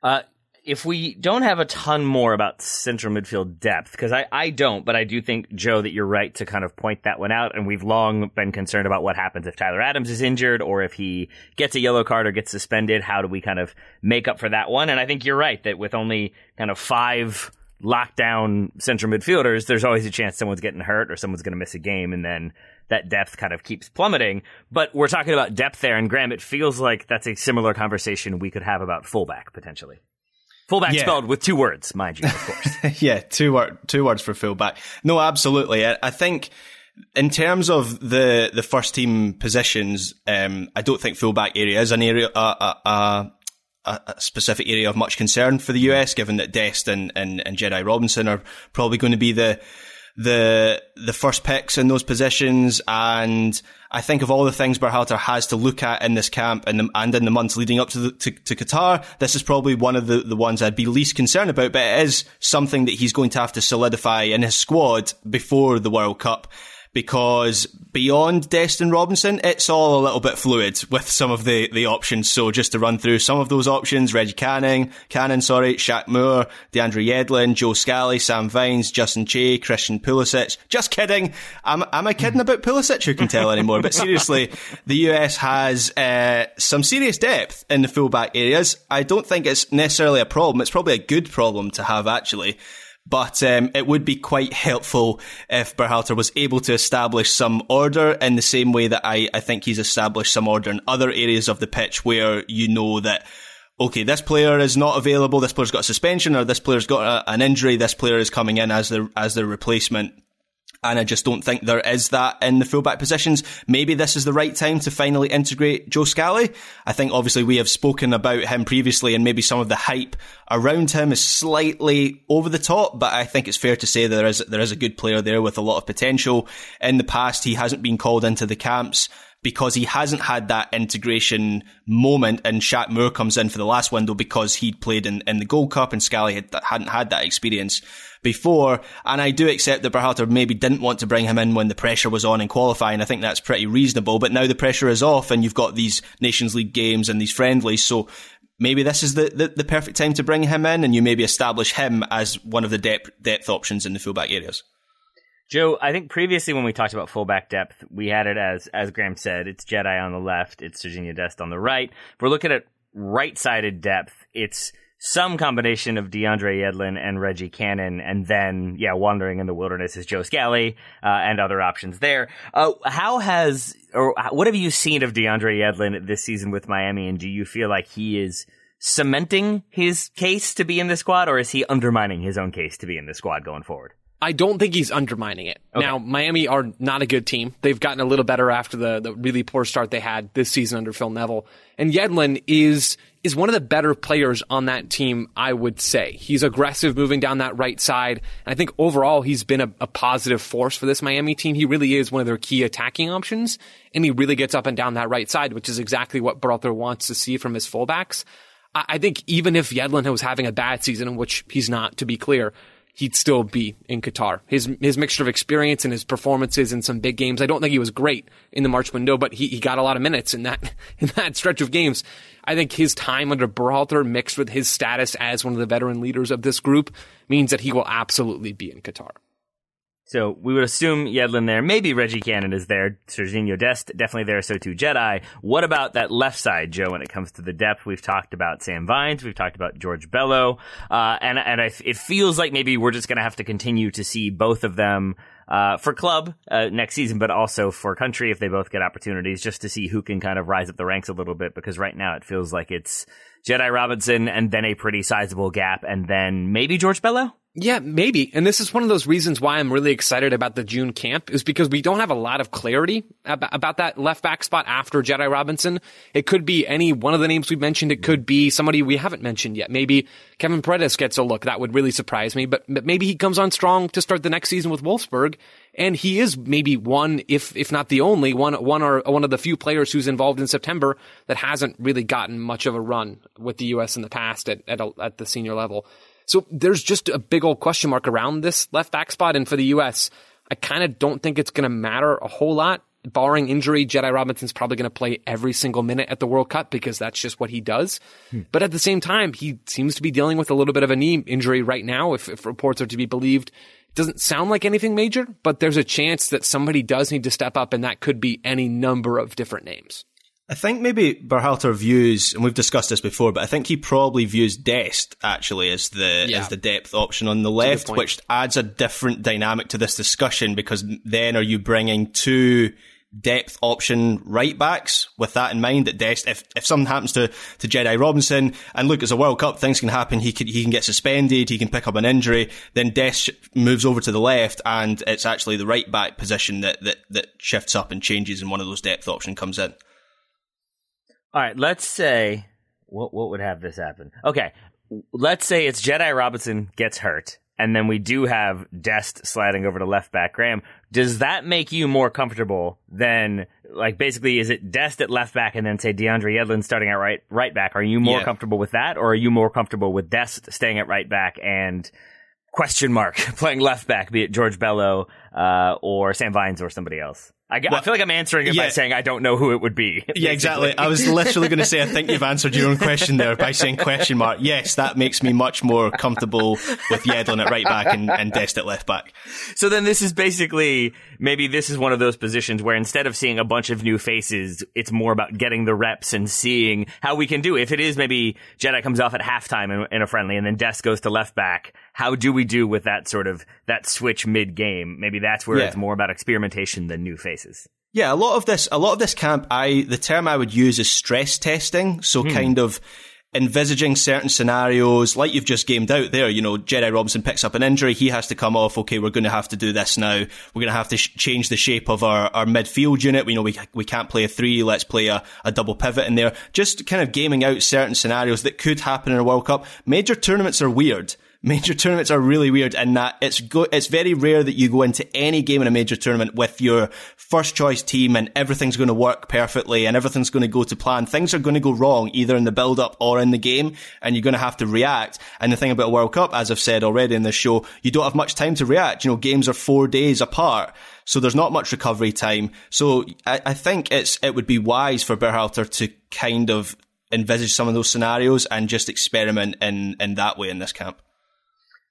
Uh, if we don't have a ton more about central midfield depth, because I, I don't, but I do think, Joe, that you're right to kind of point that one out. And we've long been concerned about what happens if Tyler Adams is injured or if he gets a yellow card or gets suspended. How do we kind of make up for that one? And I think you're right that with only kind of five lockdown central midfielders, there's always a chance someone's getting hurt or someone's going to miss a game. And then that depth kind of keeps plummeting. But we're talking about depth there, and Graham, it feels like that's a similar conversation we could have about fullback potentially. Fullback yeah. spelled with two words, mind you, of *laughs*
course. yeah, two word, two words for fullback. No, absolutely. I, I, think in terms of the the first team positions, um, I don't think fullback area is an area uh, uh, uh, a specific area of much concern for the US, given that Dest and, and, and Jedi Robinson are probably going to be the the the first picks in those positions, and I think of all the things Berhalter has to look at in this camp and the, and in the months leading up to, the, to, to Qatar, this is probably one of the, the ones I'd be least concerned about. But it is something that he's going to have to solidify in his squad before the World Cup because beyond Destin Robinson, it's all a little bit fluid with some of the, the options. So just to run through some of those options, Reggie Canning, Cannon, sorry, Shaq Moore, DeAndre Yedlin, Joe Scally, Sam Vines, Justin Che, Christian Pulisic. Just kidding. Am, am I kidding about Pulisic? Who can tell anymore? But seriously, the US has uh, some serious depth in the fullback areas. I don't think it's necessarily a problem. It's probably a good problem to have actually. But um, it would be quite helpful if Berhalter was able to establish some order in the same way that I, I think he's established some order in other areas of the pitch where you know that okay, this player is not available, this player's got a suspension, or this player's got a, an injury, this player is coming in as their as their replacement. And I just don't think there is that in the fullback positions. Maybe this is the right time to finally integrate Joe Scally. I think obviously we have spoken about him previously and maybe some of the hype around him is slightly over the top, but I think it's fair to say that there is, there is a good player there with a lot of potential. In the past, he hasn't been called into the camps because he hasn't had that integration moment and Shaq Moore comes in for the last window because he'd played in, in the Gold Cup and Scally had, hadn't had that experience before. And I do accept that Berhalter maybe didn't want to bring him in when the pressure was on in qualifying. I think that's pretty reasonable. But now the pressure is off and you've got these Nations League games and these friendlies. So maybe this is the, the, the, perfect time to bring him in and you maybe establish him as one of the depth, depth options in the fullback areas.
Joe, I think previously when we talked about fullback depth, we had it as, as Graham said, it's Jedi on the left, it's Sergiño Dest on the right. If we're looking at right-sided depth, it's some combination of DeAndre Yedlin and Reggie Cannon, and then, yeah, wandering in the wilderness is Joe Scally, uh, and other options there. Uh, how has, or what have you seen of DeAndre Yedlin this season with Miami, and do you feel like he is cementing his case to be in the squad, or is he undermining his own case to be in the squad going forward?
I don't think he's undermining it. Okay. Now, Miami are not a good team. They've gotten a little better after the, the really poor start they had this season under Phil Neville. And Yedlin is, is one of the better players on that team, I would say. He's aggressive moving down that right side. And I think overall he's been a, a positive force for this Miami team. He really is one of their key attacking options. And he really gets up and down that right side, which is exactly what Berhalter wants to see from his fullbacks. I, I think even if Yedlin was having a bad season, which he's not, to be clear, he'd still be in Qatar. His his mixture of experience and his performances in some big games. I don't think he was great in the March window, but he, he got a lot of minutes in that *laughs* in that stretch of games. I think his time under Berhalter mixed with his status as one of the veteran leaders of this group means that he will absolutely be in Qatar.
So we would assume Yedlin there. Maybe Reggie Cannon is there. Sergiño Dest definitely there. So too Jedi. What about that left side, Joe? When it comes to the depth, we've talked about Sam Vines. We've talked about George Bello. Uh, and and I, it feels like maybe we're just going to have to continue to see both of them. Uh, for club uh, next season, but also for country if they both get opportunities, just to see who can kind of rise up the ranks a little bit. Because right now it feels like it's Jedi Robinson and then a pretty sizable gap, and then maybe George Bello.
Yeah, maybe. And this is one of those reasons why I'm really excited about the June camp is because we don't have a lot of clarity about, about that left back spot after Jedi Robinson. It could be any one of the names we've mentioned. It could be somebody we haven't mentioned yet. Maybe Kevin Paredes gets a look. That would really surprise me. But, but maybe he comes on strong to start the next season with Wolfsburg. And he is maybe one, if, if not the only one, one or one of the few players who's involved in September that hasn't really gotten much of a run with the U.S. in the past at, at, a, at the senior level. So there's just a big old question mark around this left back spot. And for the U.S., I kind of don't think it's going to matter a whole lot. Barring injury, Jedi Robinson's probably going to play every single minute at the World Cup because that's just what he does. Hmm. But at the same time, he seems to be dealing with a little bit of a knee injury right now, if, if reports are to be believed. Doesn't sound like anything major, but there's a chance that somebody does need to step up, and that could be any number of different names.
I think maybe Berhalter views, and we've discussed this before, but I think he probably views Dest actually as the yeah. as the depth option on the left, which adds a different dynamic to this discussion because then are you bringing two depth option right backs with that in mind that Dest, if, if something happens to, to Jedi Robinson, and look, it's a World Cup, things can happen, he can, he can get suspended, he can pick up an injury, then Dest moves over to the left, and it's actually the right back position that, that, that shifts up and changes, and one of those depth option comes in.
All right, let's say what what would have this happen? Okay, let's say it's Jedi Robinson gets hurt, and then we do have Dest sliding over to left back. Graham, does that make you more comfortable than like basically is it Dest at left back and then say DeAndre Yedlin starting at right right back? Are you more yeah. comfortable with that, or are you more comfortable with Dest staying at right back and question mark *laughs* playing left back, be it George Bello uh, or Sam Vines or somebody else? I, well, I, feel like I'm answering it yeah. by saying I don't know who it would be. *laughs*
Yeah, exactly. I was literally going to say I think you've answered your own question there by saying question mark. Yes, that makes me much more comfortable with Yedlin at right back and, and Dest at left back.
So then this is basically maybe this is one of those positions where instead of seeing a bunch of new faces, it's more about getting the reps and seeing how we can do. If it is maybe Jedi comes off at halftime in, in a friendly and then Dest goes to left back, how do we do with that sort of that switch mid game? Maybe that's where yeah. it's more about experimentation than new faces.
Yeah, a lot of this, a lot of this camp, I the term I would use is stress testing. So hmm. kind of envisaging certain scenarios, like you've just gamed out there. You know, Jedi Robinson picks up an injury, he has to come off. Okay, we're going to have to do this now. We're going to have to sh- change the shape of our, our midfield unit. We know we we can't play a three. Let's play a, a double pivot in there. Just kind of gaming out certain scenarios that could happen in a World Cup. Major tournaments are weird major tournaments are really weird in that it's go- it's very rare that you go into any game in a major tournament with your first choice team and everything's going to work perfectly and everything's going to go to plan. Things are going to go wrong either in the build up or in the game and you're going to have to react. And the thing about World Cup, as I've said already in this show, you don't have much time to react. You know, games are four days apart. So there's not much recovery time. So I, I think it's, it would be wise for Berhalter to kind of envisage some of those scenarios and just experiment in, in that way in this camp.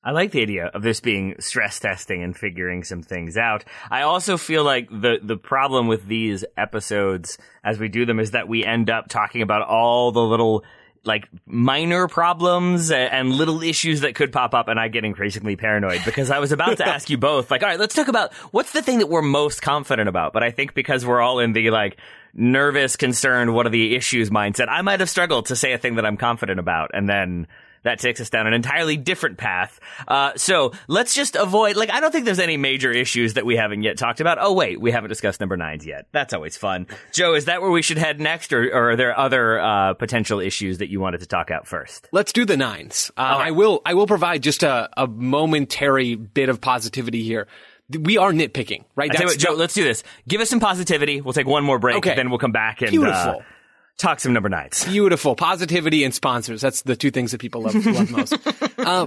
I like the idea of this being stress testing and figuring some things out. I also feel like the the problem with these episodes as we do them is that we end up talking about all the little like minor problems and little issues that could pop up and I get increasingly paranoid because I was about to *laughs* ask you both like all right let's talk about what's the thing that we're most confident about but I think because we're all in the like nervous concerned what are the issues mindset I might have struggled to say a thing that I'm confident about and then that takes us down an entirely different path. Uh, so let's just avoid, like, I don't think there's any major issues that we haven't yet talked about. Oh, wait, we haven't discussed number nines yet. That's always fun. Joe, is that where we should head next, or, or are there other uh, potential issues that you wanted to talk out first?
Let's do the nines. Uh, right. I will. I will provide just a, a momentary bit of positivity here we are nitpicking, right?
What, Joe, let's do this. Give us some positivity. We'll take one more break, okay. then we'll come back and uh,
Beautiful. Uh,
talk some number nines.
Beautiful. Positivity and sponsors. That's the two things that people love, love most. *laughs* uh,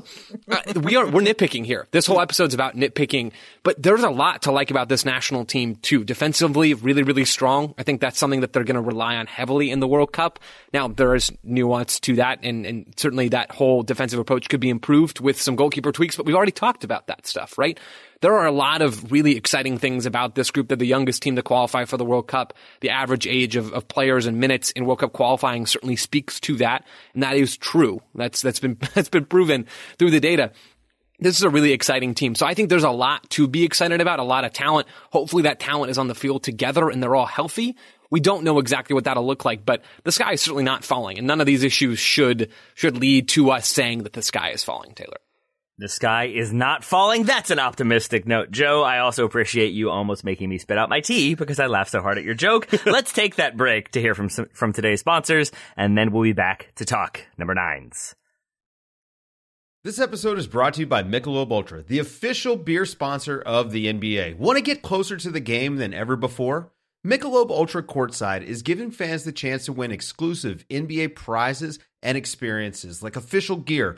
we are, we're nitpicking here. This whole episode's about nitpicking, but there's a lot to like about this national team too. Defensively, really, really strong. I think that's something that they're going to rely on heavily in the World Cup. Now, there is nuance to that, and, and certainly that whole defensive approach could be improved with some goalkeeper tweaks, but we've already talked about that stuff, right? There are a lot of really exciting things about this group. They're the youngest team to qualify for the World Cup. The average age of, of players and minutes in World Cup qualifying certainly speaks to that. And that is true. That's, that's been, *laughs* that's been proven through the data this is a really exciting team. So I think there's a lot to be excited about, a lot of talent. Hopefully that talent is on the field together and they're all healthy. We don't know exactly what that'll look like, but the sky is certainly not falling and none of these issues should, should lead to us saying that the sky is falling, Taylor.
The sky is not falling. That's an optimistic note. Joe, I also appreciate you almost making me spit out my tea because I laughed so hard at your joke. *laughs* Let's take that break to hear from some, from today's sponsors, and then we'll be back to talk number nines.
This episode is brought to you by Michelob Ultra, the official beer sponsor of the NBA. Want to get closer to the game than ever before? Michelob Ultra Courtside is giving fans the chance to win exclusive NBA prizes and experiences like official gear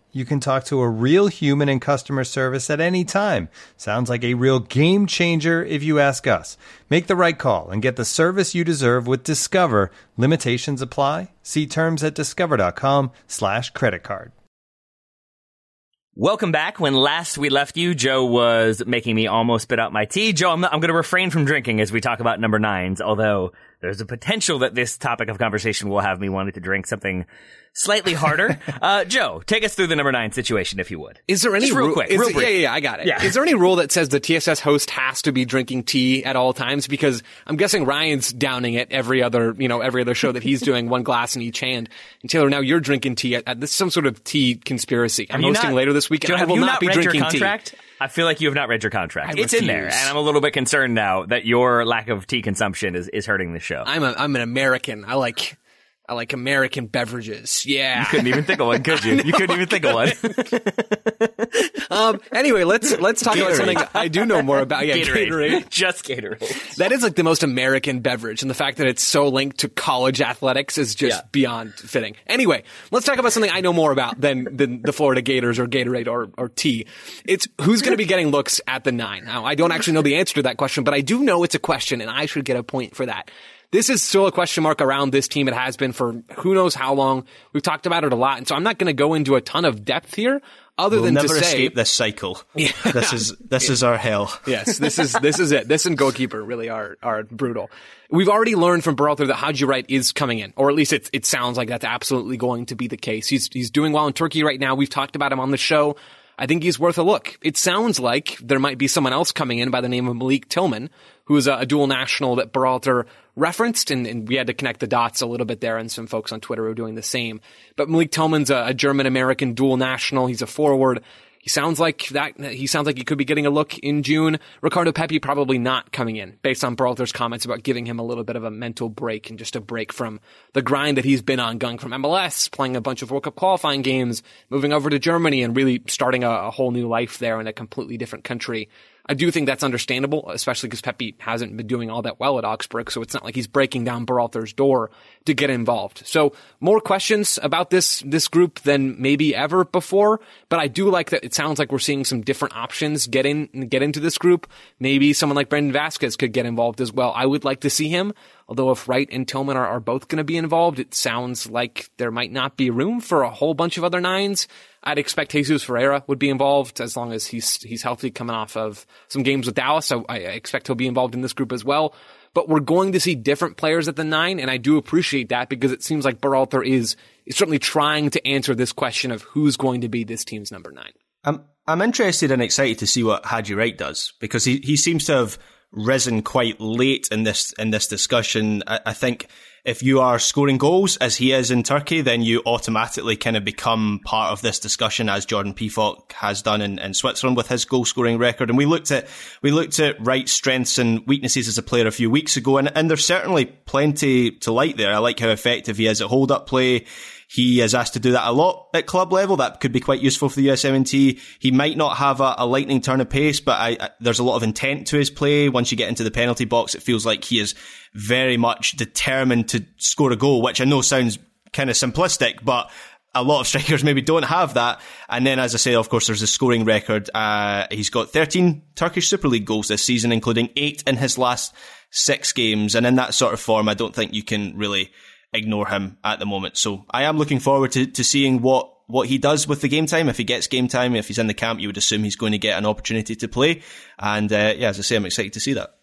you can talk to a real human in customer service at any time. Sounds like a real game changer if you ask us. Make the right call and get the service you deserve with Discover. Limitations apply. See terms at discover.com slash credit card.
Welcome back. When last we left you, Joe was making me almost spit out my tea. Joe, I'm, I'm going to refrain from drinking as we talk about number nines, although there's a potential that this topic of conversation will have me wanting to drink something slightly harder. *laughs* uh, Joe, take us through the number nine situation, if you would.
Is there any
Just real
rule?
quick?
Is
real brief.
yeah, yeah, I got it.
Yeah.
Is there any rule that says the TSS host has to be drinking tea at all times? Because I'm guessing Ryan's downing it every other, you know, every other show that he's doing, one glass in each hand. And Taylor, now you're drinking tea. At, at, this is some sort of tea conspiracy. I'm hosting
not,
later this week,
Joe,
and I will
you
not, be drinking tea.
I feel like you have not read your contract.
I
it's in there, and I'm a little bit concerned now that your lack of tea consumption is, is hurting the show.
I'm a, I'm an American. I like I like American beverages. Yeah.
You couldn't even think of one, could *laughs* you? You couldn't even think of one. *laughs*
um, anyway, let's let's talk about something I do know more about. Yeah,
Gatorade.
Gatorade. *laughs*
Just Gatorade.
That is like the most American beverage, and the fact that it's so linked to college athletics is just
Yeah.
beyond fitting. Anyway, let's talk about something I know more about than than the Florida Gators or Gatorade or or tea. It's who's going to be getting looks at the nine. Now, I don't actually know the answer to that question, but I do know it's a question, and I should get a point for that. This is still a question mark around this team. It has been for who knows how long. We've talked about it a lot, and so I'm not going to go into a ton of depth here, other
We'll
than
never
to say
escape this cycle. *laughs* Yeah. This is this is our hell. *laughs*
yes, this is this is it. This and goalkeeper really are are brutal. We've already learned from Berhalter that Haji Wright is coming in, or at least it it sounds like that's absolutely going to be the case. He's he's doing well in Turkey right now. We've talked about him on the show. I think he's worth a look. It sounds like there might be someone else coming in by the name of Malik Tillman, who is a, a dual national that Berhalter referenced, and, and, we had to connect the dots a little bit there, and some folks on Twitter are doing the same. But Malik Tillman's a, a German American dual national. He's a forward. He sounds like that. He sounds like he could be getting a look in June. Ricardo Pepi probably not coming in, based on Berhalter's comments about giving him a little bit of a mental break and just a break from the grind that he's been on, going from MLS, playing a bunch of World Cup qualifying games, moving over to Germany, and really starting a, a whole new life there in a completely different country. I do think that's understandable, especially because Pepi hasn't been doing all that well at Augsburg, so it's not like he's breaking down Berhalter's door to get involved. So more questions about this this group than maybe ever before, but I do like that it sounds like we're seeing some different options get in get into this group. Maybe someone like Brandon Vazquez could get involved as well. I would like to see him. Although if Wright and Tillman are, are both going to be involved, it sounds like there might not be room for a whole bunch of other nines. I'd expect Jesus Ferreira would be involved as long as he's he's healthy coming off of some games with Dallas. So I expect he'll be involved in this group as well. But we're going to see different players at the nine, and I do appreciate that because it seems like Berhalter is, is certainly trying to answer this question of who's going to be this team's number nine.
I'm I'm interested and excited to see what Haji Wright does because he, he seems to have risen quite late in this in this discussion. I, I think if you are scoring goals as he is in Turkey, then you automatically kind of become part of this discussion as Jordan Pefok has done in, in Switzerland with his goal scoring record. And we looked at, we looked at Wright's strengths and weaknesses as a player a few weeks ago. And, and there's certainly plenty to like there. I like how effective he is at hold up play. He is asked to do that a lot at club level. That could be quite useful for the USMNT. He might not have a, a lightning turn of pace, but I, I, there's a lot of intent to his play. Once you get into the penalty box, it feels like he is very much determined to score a goal, which I know sounds kind of simplistic, but a lot of *laughs* strikers maybe don't have that. And then, as I say, of course, there's a scoring record. Uh, he's got 13 Turkish Super League goals this season, including eight in his last six games. And in that sort of form, I don't think you can really ignore him at the moment. So I am looking forward to, to seeing what, what he does with the game time. If he gets game time, if he's in the camp, you would assume he's going to get an opportunity to play. And uh, yeah, as I say, I'm excited to see that.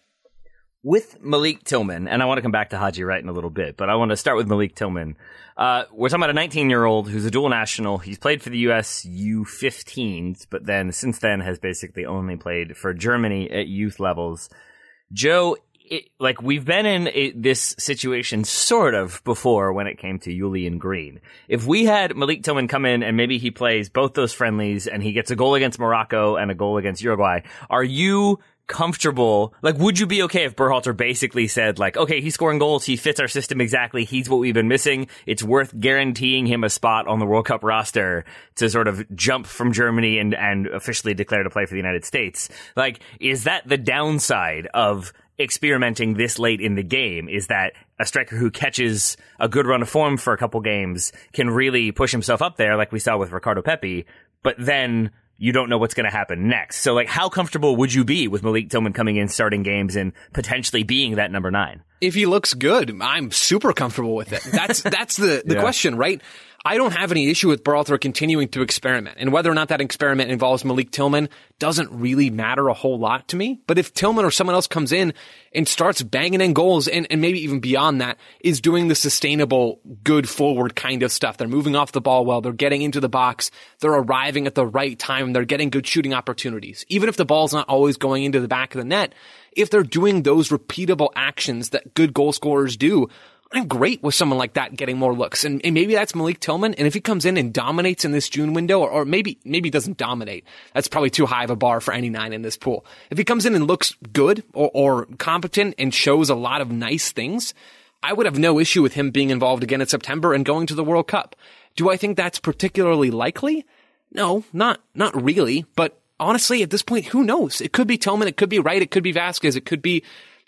With Malik Tillman, and I want to come back to Haji Wright in a little bit, but I want to start with Malik Tillman. Uh, we're talking about a 19 year old who's a dual national. He's played for the US U15s, but then since then has basically only played for Germany at youth levels. Joe, it, like we've been in a, this situation sort of before when it came to Julian Green. If we had Malik Tillman come in and maybe he plays both those friendlies and he gets a goal against Morocco and a goal against Uruguay, are you comfortable? Like, would you be okay if Berhalter basically said, like, okay, he's scoring goals, he fits our system exactly, he's what we've been missing, it's worth guaranteeing him a spot on the World Cup roster to sort of jump from Germany and, and officially declare to play for the United States? Like, is that the downside of experimenting this late in the game is that a striker who catches a good run of form for a couple games can really push himself up there, like we saw with Ricardo Pepi, but then you don't know what's going to happen next. So, like, how comfortable would you be with Malik Tillman coming in, starting games, and potentially being that number nine?
If he looks good, I'm super comfortable with it. That's that's the the *laughs* yeah. question, right? I don't have any issue with Berhalter continuing to experiment. And whether or not that experiment involves Malik Tillman doesn't really matter a whole lot to me. But if Tillman or someone else comes in and starts banging in goals and, and maybe even beyond that is doing the sustainable, good forward kind of stuff. They're moving off the ball well. They're getting into the box. They're arriving at the right time. They're getting good shooting opportunities. Even if the ball's not always going into the back of the net, if they're doing those repeatable actions that good goal scorers do, I'm great with someone like that getting more looks. And, and, maybe that's Malik Tillman. And if he comes in and dominates in this June window, or, or maybe, maybe doesn't dominate, that's probably too high of a bar for any nine in this pool. If he comes in and looks good or, or competent and shows a lot of nice things, I would have no issue with him being involved again in September and going to the World Cup. Do I think that's particularly likely? No, not, not really. But honestly, at this point, who knows? It could be Tillman. It could be Wright. It could be Vazquez. It could be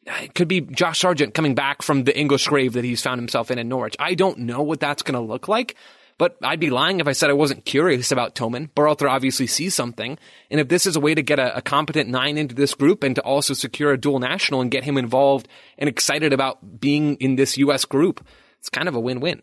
it could be Josh Sargent coming back from the English grave that he's found himself in in Norwich. I don't know what that's going to look like, but I'd be lying if I said I wasn't curious about Tillman. Berhalter obviously sees something, and if this is a way to get a, a, competent nine into this group and to also secure a dual national and get him involved and excited about being in this U.S. group, it's kind of a win-win.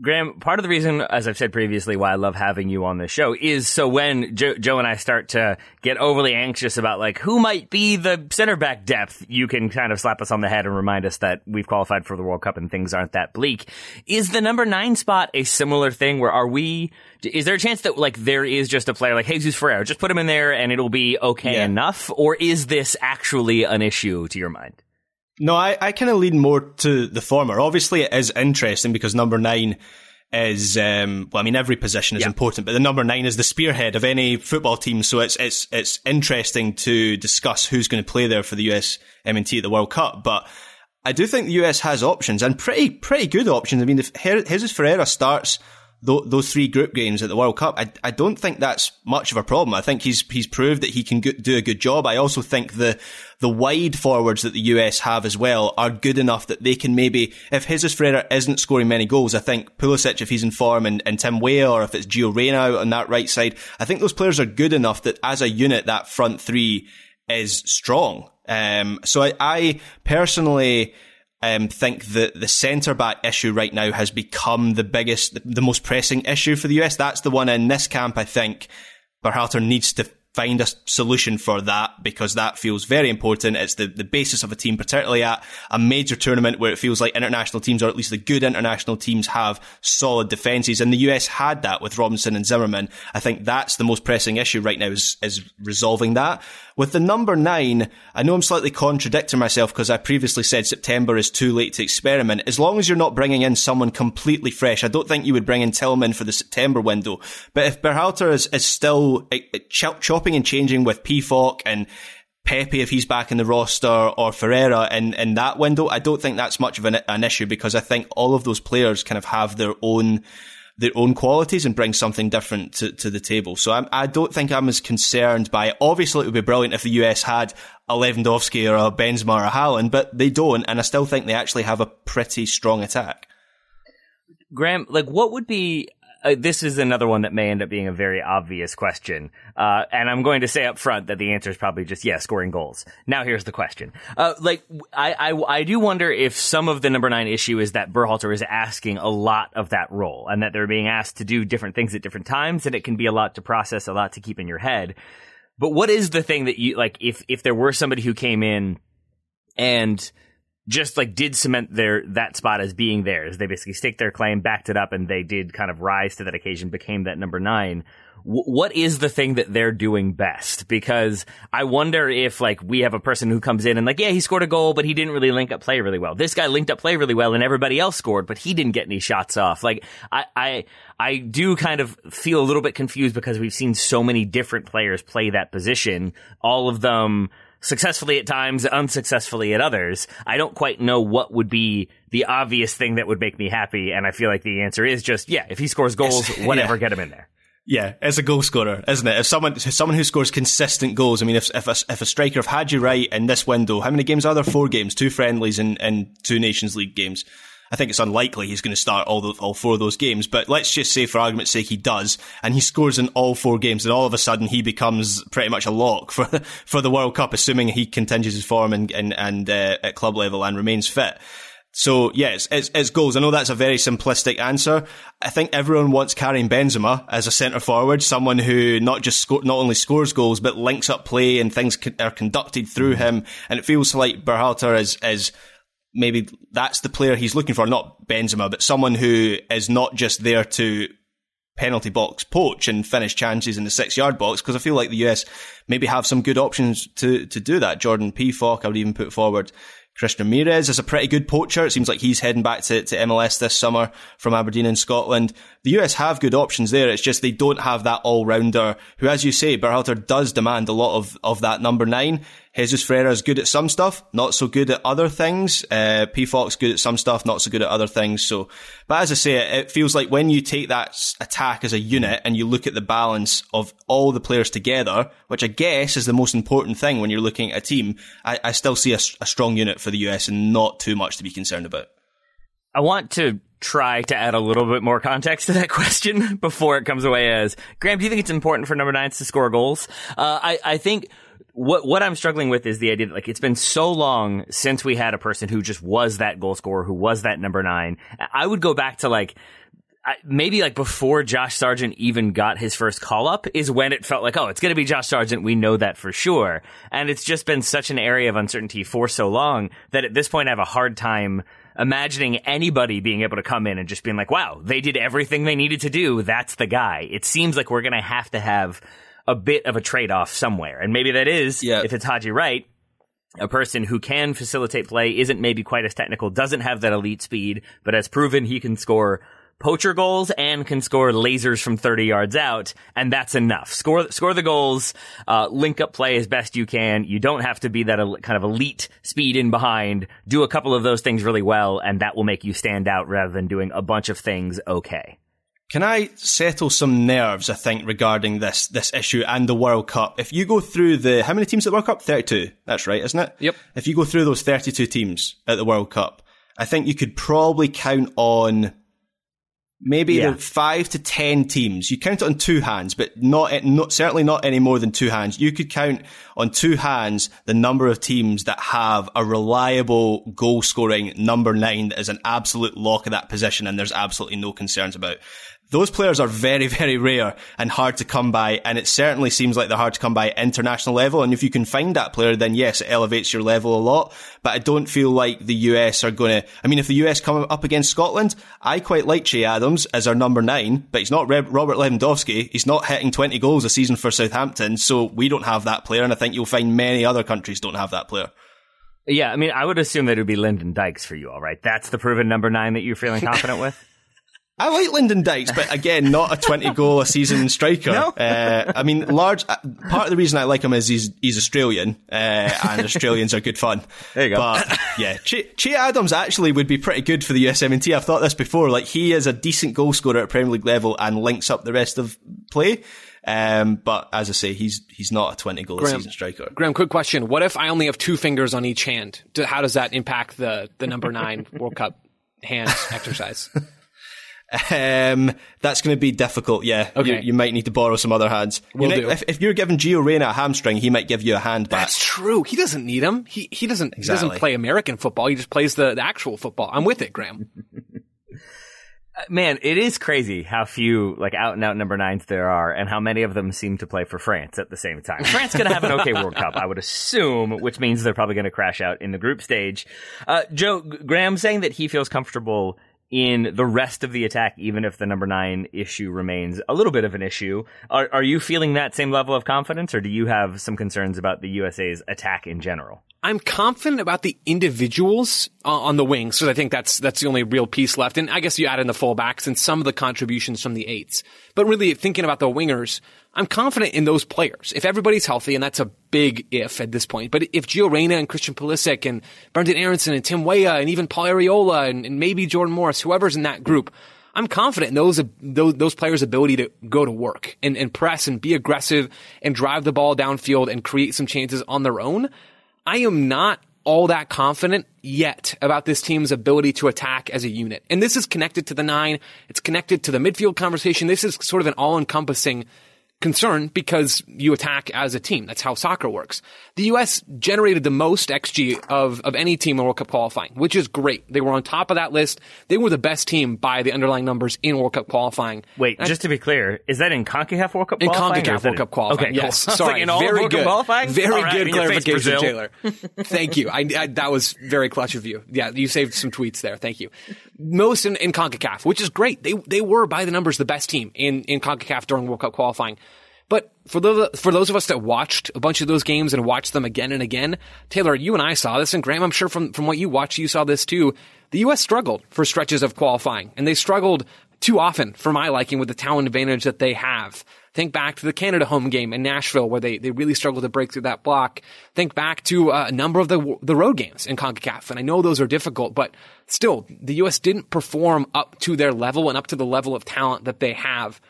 Graham, part of the reason, as I've said previously, why I love having you on the show is so when Joe, Joe, and I start to get overly anxious about like who might be the center back depth, you can kind of slap us on the head and remind us that we've qualified for the World Cup and things aren't that bleak. Is the number nine spot a similar thing where are we, is there a chance that like there is just a player like Jesus Ferreira, just put him in there and it'll be okay
Yeah.
enough? Or is this actually an issue to your mind?
No, I, I kind of lean more to the former. Obviously, it is interesting because number nine is, um, well, I mean, every position is
Yeah.
important, but the number nine is the spearhead of any football team. So it's, it's, it's interesting to discuss who's going to play there for the US M&T at the World Cup. But I do think the US has options and pretty, pretty good options. I mean, if Jesus Ferreira starts tho- those three group games at the World Cup, I, I don't think that's much of a problem. I think he's he's proved that he can go- do a good job. I also think the the wide forwards that the US have as well are good enough that they can maybe, if Jesus Ferreira isn't scoring many goals, I think Pulisic, if he's in form, and, and Tim Weah, or if it's Gio Reyna on that right side, I think those players are good enough that as a unit, that front three is strong. Um, so I, I personally um, think that the centre back issue right now has become the biggest, the most pressing issue for the US. That's the one in this camp. I think Berhalter needs to find a solution for that because that feels very important. It's the, the basis of a team, particularly at a major tournament where it feels like international teams, or at least the good international teams, have solid defences. And the US had that with Robinson and Zimmerman. I think that's the most pressing issue right now is, is resolving that. With the number nine, I know I'm slightly contradicting myself because I previously said September is too late to experiment. As long as you're not bringing in someone completely fresh, I don't think you would bring in Tillman for the September window. But if Berhalter is, is still eh, eh, chop- chopping and changing with Pefok and Pepi if he's back in the roster or Ferreira in, in that window, I don't think that's much of an, an issue because I think all of those players kind of have their own their own qualities and bring something different to, to the table. So I'm, I don't think I'm as concerned by it. Obviously, it would be brilliant if the US had a Lewandowski or a Benzema or a Haaland, but they don't, and I still think they actually have a pretty strong attack.
Graham, like, what would be? Uh, this is another one that may end up being a very obvious question, uh, and I'm going to say up front that the answer is probably just yeah, scoring goals. Now here's the question: uh, like, I, I I do wonder if some of the number nine issue is that Berhalter is asking a lot of that role, and that they're being asked to do different things at different times, and it can be a lot to process, a lot to keep in your head. But what is the thing that you like? If if there were somebody who came in and just like did cement their that spot as being theirs. They basically staked their claim, backed it up, and they did kind of rise to that occasion, became that number nine. W- what is the thing that they're doing best? Because I wonder if like we have a person who comes in and like, yeah, he scored a goal, but he didn't really link up play really well. This guy linked up play really well, and everybody else scored, but he didn't get any shots off. Like I, I, I do kind of feel a little bit confused because we've seen so many different players play that position, all of them successfully at times, unsuccessfully at others. I don't quite know what would be the obvious thing that would make me happy, and I feel like the answer is just yeah, if he scores goals, *laughs* whatever,
yeah.
get him in there.
Yeah, as a goal scorer, isn't it? If someone, someone who scores consistent goals, I mean, if if a, if a striker have Haji Wright in this window, how many games are there? Four games, two friendlies, and, and two Nations League games. I think it's unlikely he's going to start all the, all four of those games. But let's just say, for argument's sake, he does, and he scores in all four games, and all of a sudden he becomes pretty much a lock for *laughs* for the World Cup, assuming he continues his form and and, and uh, at club level and remains fit. So yes, it's, it's goals. I know that's a very simplistic answer. I think everyone wants Karim Benzema as a centre forward, someone who not just sco- not only scores goals but links up play and things co- are conducted through him. And it feels like Berhalter is is maybe that's the player he's looking for, not Benzema, but someone who is not just there to penalty box poach and finish chances in the six yard box because I feel like the US maybe have some good options to to do that. Jordan Pefok, I would even put forward. Christian Ramirez is a pretty good poacher. It seems like he's heading back to, to MLS this summer from Aberdeen in Scotland. The US have good options there. It's just they don't have that all rounder who, as you say, Berhalter does demand a lot of, of that number nine. Jesus Ferreira is good at some stuff, not so good at other things. Uh, Pefok good at some stuff, not so good at other things. So, but as I say, it feels like when you take that attack as a unit and you look at the balance of all the players together, which I guess is the most important thing when you're looking at a team, I, I still see a strong unit for the US and not too much to be concerned about.
I want to try to add a little bit more context to that *laughs* question before it comes away as Graham. Do you think it's important for number nines to score goals? Uh, I, I think what what I'm struggling with is the idea that like it's been so long since we had a person who just was that goal scorer, who was that number nine. I would go back to like maybe like before Josh Sargent even got his first call up is when it felt like, oh, it's going to be Josh Sargent. We know that for sure. And it's just been such an area of uncertainty for so long that at this point I have a hard time imagining anybody being able to come in and just being like, wow, they did everything they needed to do. That's the guy. It seems like we're going to have to have a bit of a trade off somewhere. And maybe that is,
Yeah.
if it's Haji Wright, a person who can facilitate play, isn't maybe quite as technical, doesn't have that elite speed, but has proven he can score poacher goals and can score lasers from 30 yards out, and that's enough. Score, score the goals, uh, link up play as best you can. You don't have to be that el- kind of elite speed in behind. Do a couple of those things really well, and that will make you stand out rather than doing a bunch of things okay.
Can I settle some nerves, I think, regarding this this issue and the World Cup? If you go through the how many teams at the World Cup? Thirty two. That's right, isn't it?
Yep.
If you go through those thirty two teams at the World Cup, I think you could probably count on maybe
Yeah.
the five to ten teams. You count it on two hands, but not, not certainly not any more than two hands. You could count on two hands the number of teams that have a reliable goal scoring number nine that is an absolute lock of that position, and there's absolutely no concerns about. Those players are very, *laughs* very rare and hard to come by, and it certainly seems like they're hard to come by at international level. And if you can find that player, then yes, it elevates your level a lot. But I don't feel like the US are going to. I mean, if the US come up against Scotland, I quite like Che Adams as our number nine, but he's not Robert Lewandowski. He's not hitting 20 goals a season for Southampton, so we don't have that player, and I think you'll find many other countries don't have that player.
Yeah, I mean, I would assume that it would be Lyndon Dykes for you, all right? That's the proven number nine that you're feeling *laughs* confident with?
I like Lyndon Dykes, but again, not a 20 goal a season striker.
No?
Uh, I mean, large, uh, part of the reason I like him is he's, he's Australian, uh, and Australians are good fun.
There you go.
But yeah, Che, che Adams actually would be pretty good for the USMNT. I've thought this before. Like, he is a decent goal scorer at Premier League level and links up the rest of play. Um, but as I say, he's, he's not a 20 goal a
Graham.
season striker.
Graham, quick question. What if I only have two fingers on each hand? How does that impact the, the number nine World Cup hand exercise? *laughs*
Um, that's going to be difficult. Yeah.
Okay.
You, you might need to borrow some other hands. You
Will
know,
do.
If, if you're giving Gio Reyna a hamstring, he might give you a hand back.
That's true. He doesn't need him. He he doesn't he doesn't play American football. He just plays the, the actual football. I'm with it, Graham. *laughs*
Man, it is crazy how few like out and out number nines there are, and how many of them seem to play for France at the same time. France going to have an okay World Cup, I would assume, which means they're probably going to crash out in the group stage. Uh, Joe G- Graham saying that he feels comfortable in the rest of the attack, even if the number nine issue remains a little bit of an issue. Are, are you feeling that same level of confidence, or do you have some concerns about the USA's attack in general?
I'm confident about the individuals uh, on the wings because I think that's that's the only real piece left. And I guess you add in the fullbacks and some of the contributions from the eights. But really, thinking about the wingers, I'm confident in those players. If everybody's healthy, and that's a big if at this point, but if Gio Reyna and Christian Pulisic and Brenden Aaronson and Tim Weah and even Paul Arriola and, and maybe Jordan Morris, whoever's in that group, I'm confident in those those, those players' ability to go to work and, and press and be aggressive and drive the ball downfield and create some chances on their own. I am not all that confident yet about this team's ability to attack as a unit. And this is connected to the nine. It's connected to the midfield conversation. This is sort of an all-encompassing concern because you attack as a team. That's how soccer works. The U.S. generated the most XG of, of any team in World Cup qualifying, which is great. They were on top of that list. They were the best team by the underlying numbers in World Cup qualifying.
Wait, just to be clear, is that in CONCACAF World Cup
In
qualifying? or
CONCACAF World Cup qualifying.
Okay, cool. *laughs*
Yes. Sorry.
like, in all
very
World
good.
Cup qualifying?
Very
right,
good
in face,
clarification,
Brazil.
Taylor. Thank you. I, I, that was very clutch of you. Yeah, you saved some tweets there. Thank you. Most in, in CONCACAF, which is great. They, they were by the numbers the best team in, in CONCACAF during World Cup qualifying. But for those, for those of us that watched a bunch of those games and watched them again and again, Taylor, you and I saw this, and Graham, I'm sure from, from what you watched, you saw this too. The U.S. struggled for stretches of qualifying, and they struggled too often for my liking with the talent advantage that they have. Think back to the Canada home game in Nashville where they, they really struggled to break through that block. Think back to uh, a number of the, the road games in CONCACAF. And I know those are difficult, but still, the U.S. didn't perform up to their level and up to the level of talent that they have.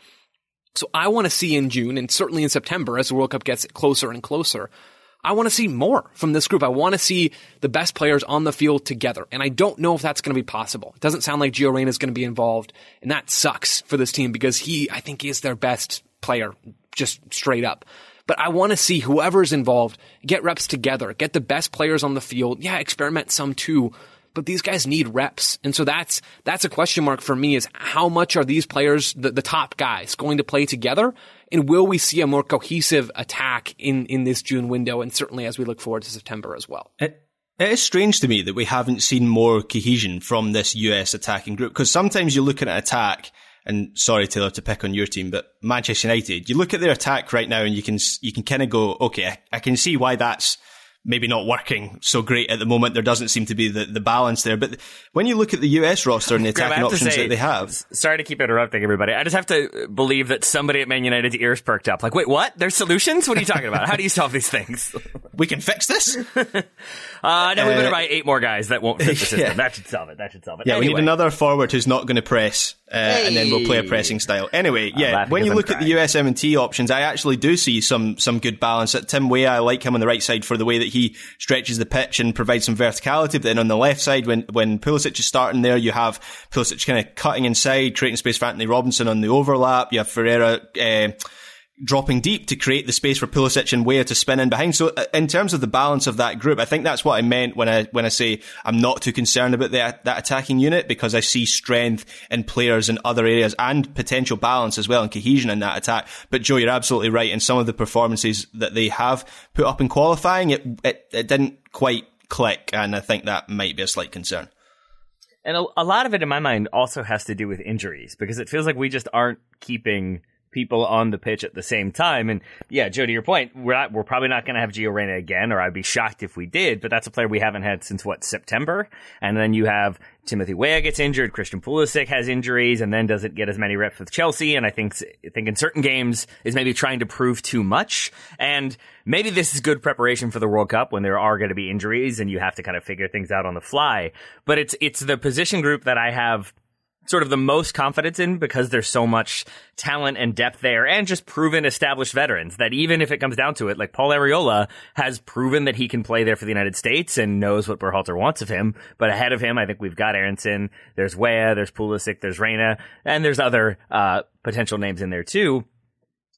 So I want to see in June and certainly in September as the World Cup gets closer and closer. I want to see more from this group. I want to see the best players on the field together. And I don't know if that's going to be possible. It doesn't sound like Gio Reyna is going to be involved. And that sucks for this team because he, I think, is their best player, just straight up. But I want to see whoever's involved get reps together, get the best players on the field. Yeah, experiment some too. But these guys need reps. And so that's, that's a question mark for me is how much are these players, the, the top guys, going to play together? And will we see a more cohesive attack in, in this June window? And certainly as we look forward to September as well.
It, it is strange to me that we haven't seen more cohesion from this US attacking group because sometimes you look at an attack and sorry Taylor to pick on your team, but Manchester United, you look at their attack right now and you can you can kind of go, okay, I, I, can see why that's maybe not working so great at the moment. There doesn't seem to be the, the balance there. But when you look at the US roster and the *laughs* attacking options say, that they have.
Sorry to keep interrupting everybody. I just have to believe that somebody at Man United's ears perked up. Like, wait, what? There's solutions? What are you talking about? How do you solve these things? *laughs*
we can fix this? *laughs*
uh, no, we better uh, buy eight more guys that won't fit the system. Yeah. That should solve it. That should solve it.
Yeah,
anyway.
we need another forward who's not going to press, uh, hey. and then we'll play a pressing style. Anyway, yeah, when you look at the USMNT options, I actually do see some some good balance. At Tim Weah, I like him on the right side for the way that he stretches the pitch and provides some verticality. But then on the left side, when when Pulisic is starting there, you have Pulisic kind of cutting inside, creating space for Antonee Robinson on the overlap. You have Ferreira. Uh, dropping deep to create the space for Pulisic and Weah to spin in behind. So uh, in terms of the balance of that group, I think that's what I meant when I when I say I'm not too concerned about that attacking unit because I see strength in players in other areas and potential balance as well and cohesion in that attack. But Joe, you're absolutely right. In some of the performances that they have put up in qualifying, it it, it didn't quite click, and I think that might be a slight concern.
And a, a lot of it, in my mind, also has to do with injuries because it feels like we just aren't keeping people on the pitch at the same time. And yeah, Joe, to your point, we're not, we're probably not going to have Gio Reyna again, or I'd be shocked if we did, but that's a player we haven't had since what, September? And then you have Timothy Weah gets injured, Christian Pulisic has injuries, and then doesn't get as many reps with Chelsea. And I think, I think in certain games is maybe trying to prove too much. And maybe this is good preparation for the World Cup when there are going to be injuries and you have to kind of figure things out on the fly. But it's, it's the position group that I have sort of the most confidence in because there's so much talent and depth there and just proven established veterans that even if it comes down to it, like Paul Arriola has proven that he can play there for the United States and knows what Berhalter wants of him. But ahead of him, I think we've got Aaronson, there's Weah, there's Pulisic, there's Reyna, and there's other, uh, potential names in there too.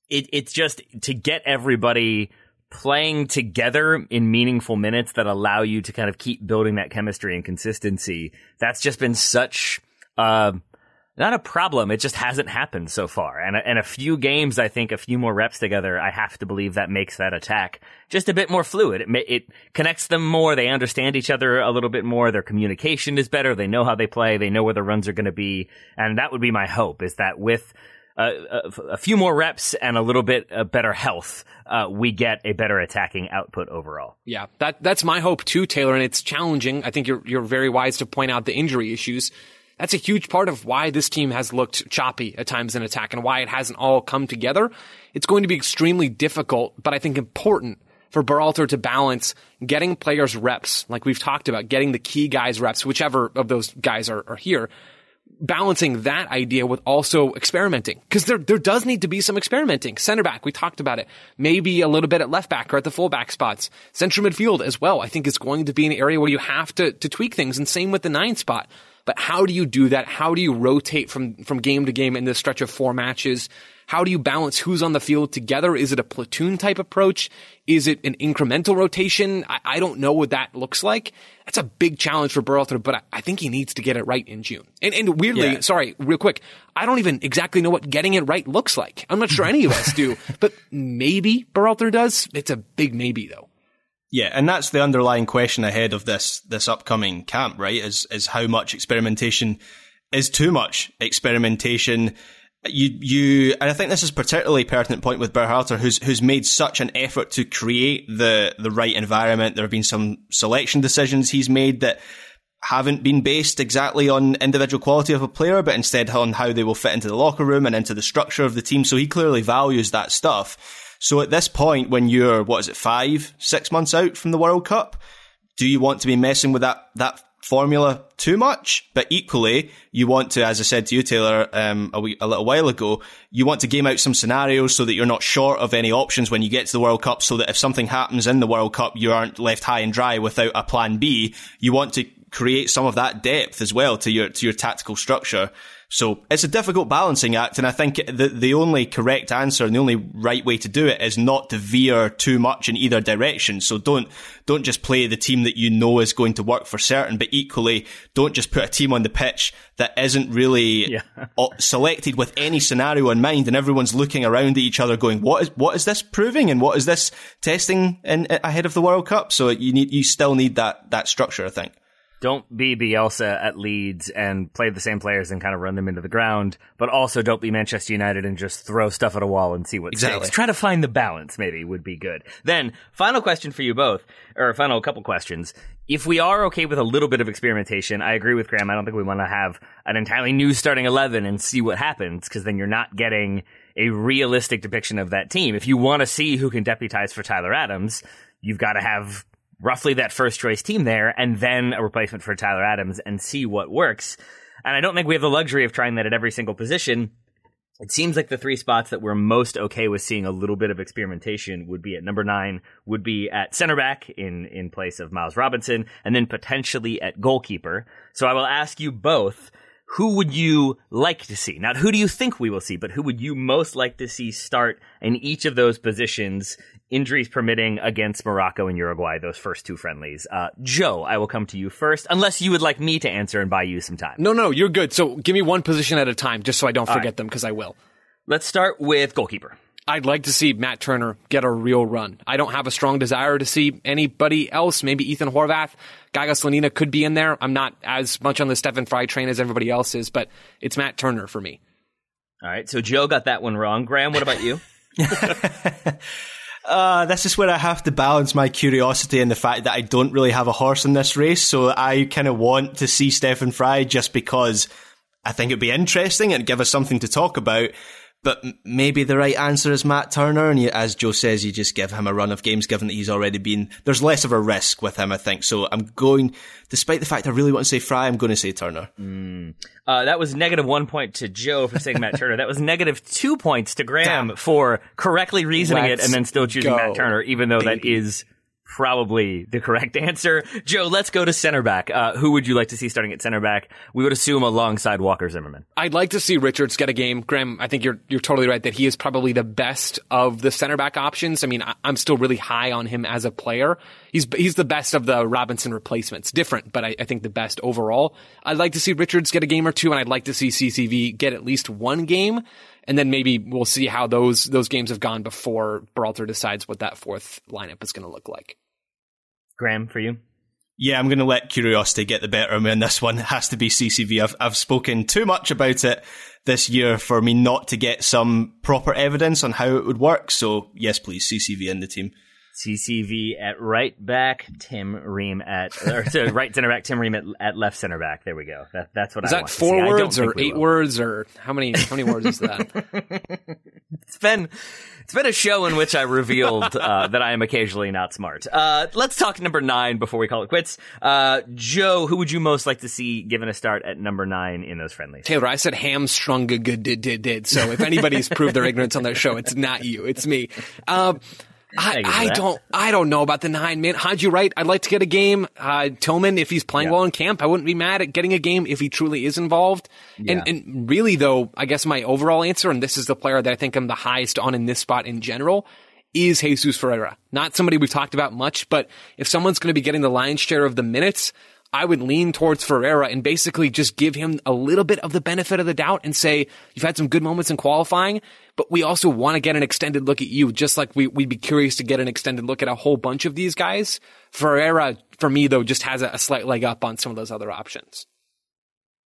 It, it's just to get everybody playing together in meaningful minutes that allow you to kind of keep building that chemistry and consistency. That's just been such uh, not a problem. It just hasn't happened so far. And a, and a few games, I think, a few more reps together, I have to believe that makes that attack just a bit more fluid. It, it connects them more. They understand each other a little bit more. Their communication is better. They know how they play. They know where the runs are going to be. And that would be my hope is that with a, a, few more reps and a little bit uh, better health, uh, we get a better attacking output overall.
Yeah, that that's my hope too, Taylor. And it's challenging. I think you're you're very wise to point out the injury issues that's a huge part of why this team has looked choppy at times in attack and why it hasn't all come together. It's going to be extremely difficult, but I think important for Berhalter to balance getting players reps, like we've talked about, getting the key guys reps, whichever of those guys are, are here, balancing that idea with also experimenting. Cause there, there does need to be some experimenting. Center back, we talked about it. Maybe a little bit at left back or at the fullback spots. Central midfield as well, I think is going to be an area where you have to, to tweak things. And same with the nine spot. But how do you do that? How do you rotate from, from game to game in this stretch of four matches? How do you balance who's on the field together? Is it a platoon type approach? Is it an incremental rotation? I, I don't know what that looks like. That's a big challenge for Berhalter, but I, I, think he needs to get it right in June. And, and weirdly, yeah. sorry, real quick, I don't even exactly know what getting it right looks like. I'm not sure any of us do, *laughs* but maybe Berhalter does. It's a big maybe though.
Yeah, and that's the underlying question ahead of this this upcoming camp, right? Is is how much experimentation is too much experimentation. You you and I think this is particularly pertinent point with Berhalter, who's who's made such an effort to create the the right environment. There have been some selection decisions he's made that haven't been based exactly on individual quality of a player, but instead on how they will fit into the locker room and into the structure of the team. So he clearly values that stuff. So at this point, when you're, what is it, five, six months out from the World Cup, do you want to be messing with that, that formula too much? But equally, you want to, as I said to you, Taylor, um, a, wee, a little while ago, you want to game out some scenarios so that you're not short of any options when you get to the World Cup so that if something happens in the World Cup, you aren't left high and dry without a plan B. You want to create some of that depth as well to your, to your tactical structure. So it's a difficult balancing act, and I think the the only correct answer and the only right way to do it is not to veer too much in either direction. So don't don't just play the team that you know is going to work for certain, but equally don't just put a team on the pitch that isn't really
Yeah.
selected with any scenario in mind, and everyone's looking around at each other, going, "What is what is this proving, and what is this testing in, ahead of the World Cup?" So you need you still need that that structure, I think.
Don't be Bielsa at Leeds and play the same players and kind of run them into the ground, but also don't be Manchester United and just throw stuff at a wall and see what
Exactly.
sticks. Try to find the balance, maybe, would be good. Then, final question for you both, or final couple questions. If we are okay with a little bit of experimentation, I agree with Graham. I don't think we want to have an entirely new starting 11 and see what happens, because then you're not getting a realistic depiction of that team. If you want to see who can deputize for Tyler Adams, you've got to have roughly that first choice team there and then a replacement for Tyler Adams and see what works. And I don't think we have the luxury of trying that at every single position. It seems like the three spots that we're most okay with seeing a little bit of experimentation would be at number nine, would be at center back in, in place of Miles Robinson, and then potentially at goalkeeper. So I will ask you both, who would you like to see? Not who do you think we will see, but who would you most like to see start in each of those positions, injuries permitting, against Morocco and Uruguay, those first two friendlies? Uh, Joe, I will come to you first, unless you would like me to answer and buy you some time.
No, no, you're good. So give me one position at a time, just so I don't forget
right.
them, because I will.
Let's start with goalkeeper.
I'd like to see Matt Turner get a real run. I don't have a strong desire to see anybody else. Maybe Ethan Horvath, Gaga Slonina could be in there. I'm not as much on the Stefan Frei train as everybody else is, but it's Matt Turner for me.
All right, so Joe got that one wrong. Graham, what about you? *laughs*
Uh, this is where I have to balance my curiosity and the fact that I don't really have a horse in this race. So I kind of want to see Stefan Frei just because I think it'd be interesting and give us something to talk about. But maybe the right answer is Matt Turner, and you, as Joe says, you just give him a run of games, given that he's already been. There's less of a risk with him, I think. So I'm going, despite the fact I really want to say Frei, I'm going to say Turner.
Uh, that was negative one point to Joe for saying Matt Turner. That was negative two points to Graham for correctly reasoning it
Let's
and then still choosing
go,
Matt Turner, even though that
baby.
is probably the correct *laughs* answer. Joe, let's go to center back. Uh, who would you like to see starting at center back? We would assume alongside Walker Zimmerman.
I'd like to see Richards get a game. Graham, I think you're you're totally right that he is probably the best of the center back options. I mean, I, I'm still really high on him as a player. He's he's the best of the Robinson replacements. Different, but I, I think the best overall. I'd like to see Richards get a game or two, and I'd like to see CCV get at least one game. And then maybe we'll see how those those games have gone before Berhalter decides what that fourth lineup is going to look like.
Graham, for you?
Yeah, I'm going to let curiosity get the better of me on this one. It has to be CCV. I've, I've spoken too much about it this year for me not to get some proper evidence on how it would work. So yes, please, CCV in the team.
CCV at right back, Tim Ream at *laughs* or to right center back, Tim Ream at, at left center back. There we go. That, that's what
Is
I
that
want to
four
see.
Words or eight
will.
words or how many how many words is that? *laughs*
It's been it's been a show in which I revealed uh, that I am occasionally not smart. Uh, let's talk number nine before we call it quits. Uh, Joe, who would you most like to see given a start at number nine in those friendlies?
Taylor, I said hamstrung good did did did. So if anybody's proved their ignorance on their show, it's not you, it's me. Um, I,
Thank you for
I don't I don't know about the nine man. you right. I'd like to get a game. Uh, Tillman, if he's playing
Yeah.
well in camp, I wouldn't be mad at getting a game if he truly is involved.
Yeah.
And and really though, I guess my overall answer, and this is the player that I think I'm the highest on in this spot in general, is Jesus Ferreira. Not somebody we've talked about much, but if someone's going to be getting the lion's share of the minutes, I would lean towards Ferreira and basically just give him a little bit of the benefit of the doubt and say, you've had some good moments in qualifying, but we also want to get an extended look at you, just like we, we'd be curious to get an extended look at a whole bunch of these guys. Ferreira, for me though, just has a, a slight leg up on some of those other options.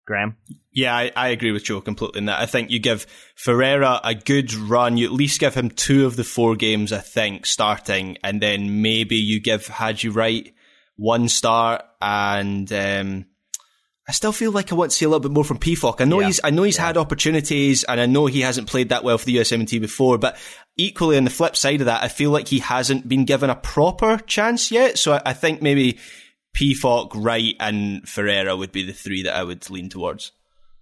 Graham?
Yeah, I, I agree with Joe completely in that. I think you give Ferreira a good run. You at least give him two of the four games, I think, starting, and then maybe you give Haji Wright one start. And um, I still feel like I want to see a little bit more from Pefok. I know
Yeah.
he's, I know he's had opportunities, and I know he hasn't played that well for the USMNT before. But equally, on the flip side of that, I feel like he hasn't been given a proper chance yet. So I, I think maybe Pefok, Wright, and Ferreira would be the three that I would lean towards.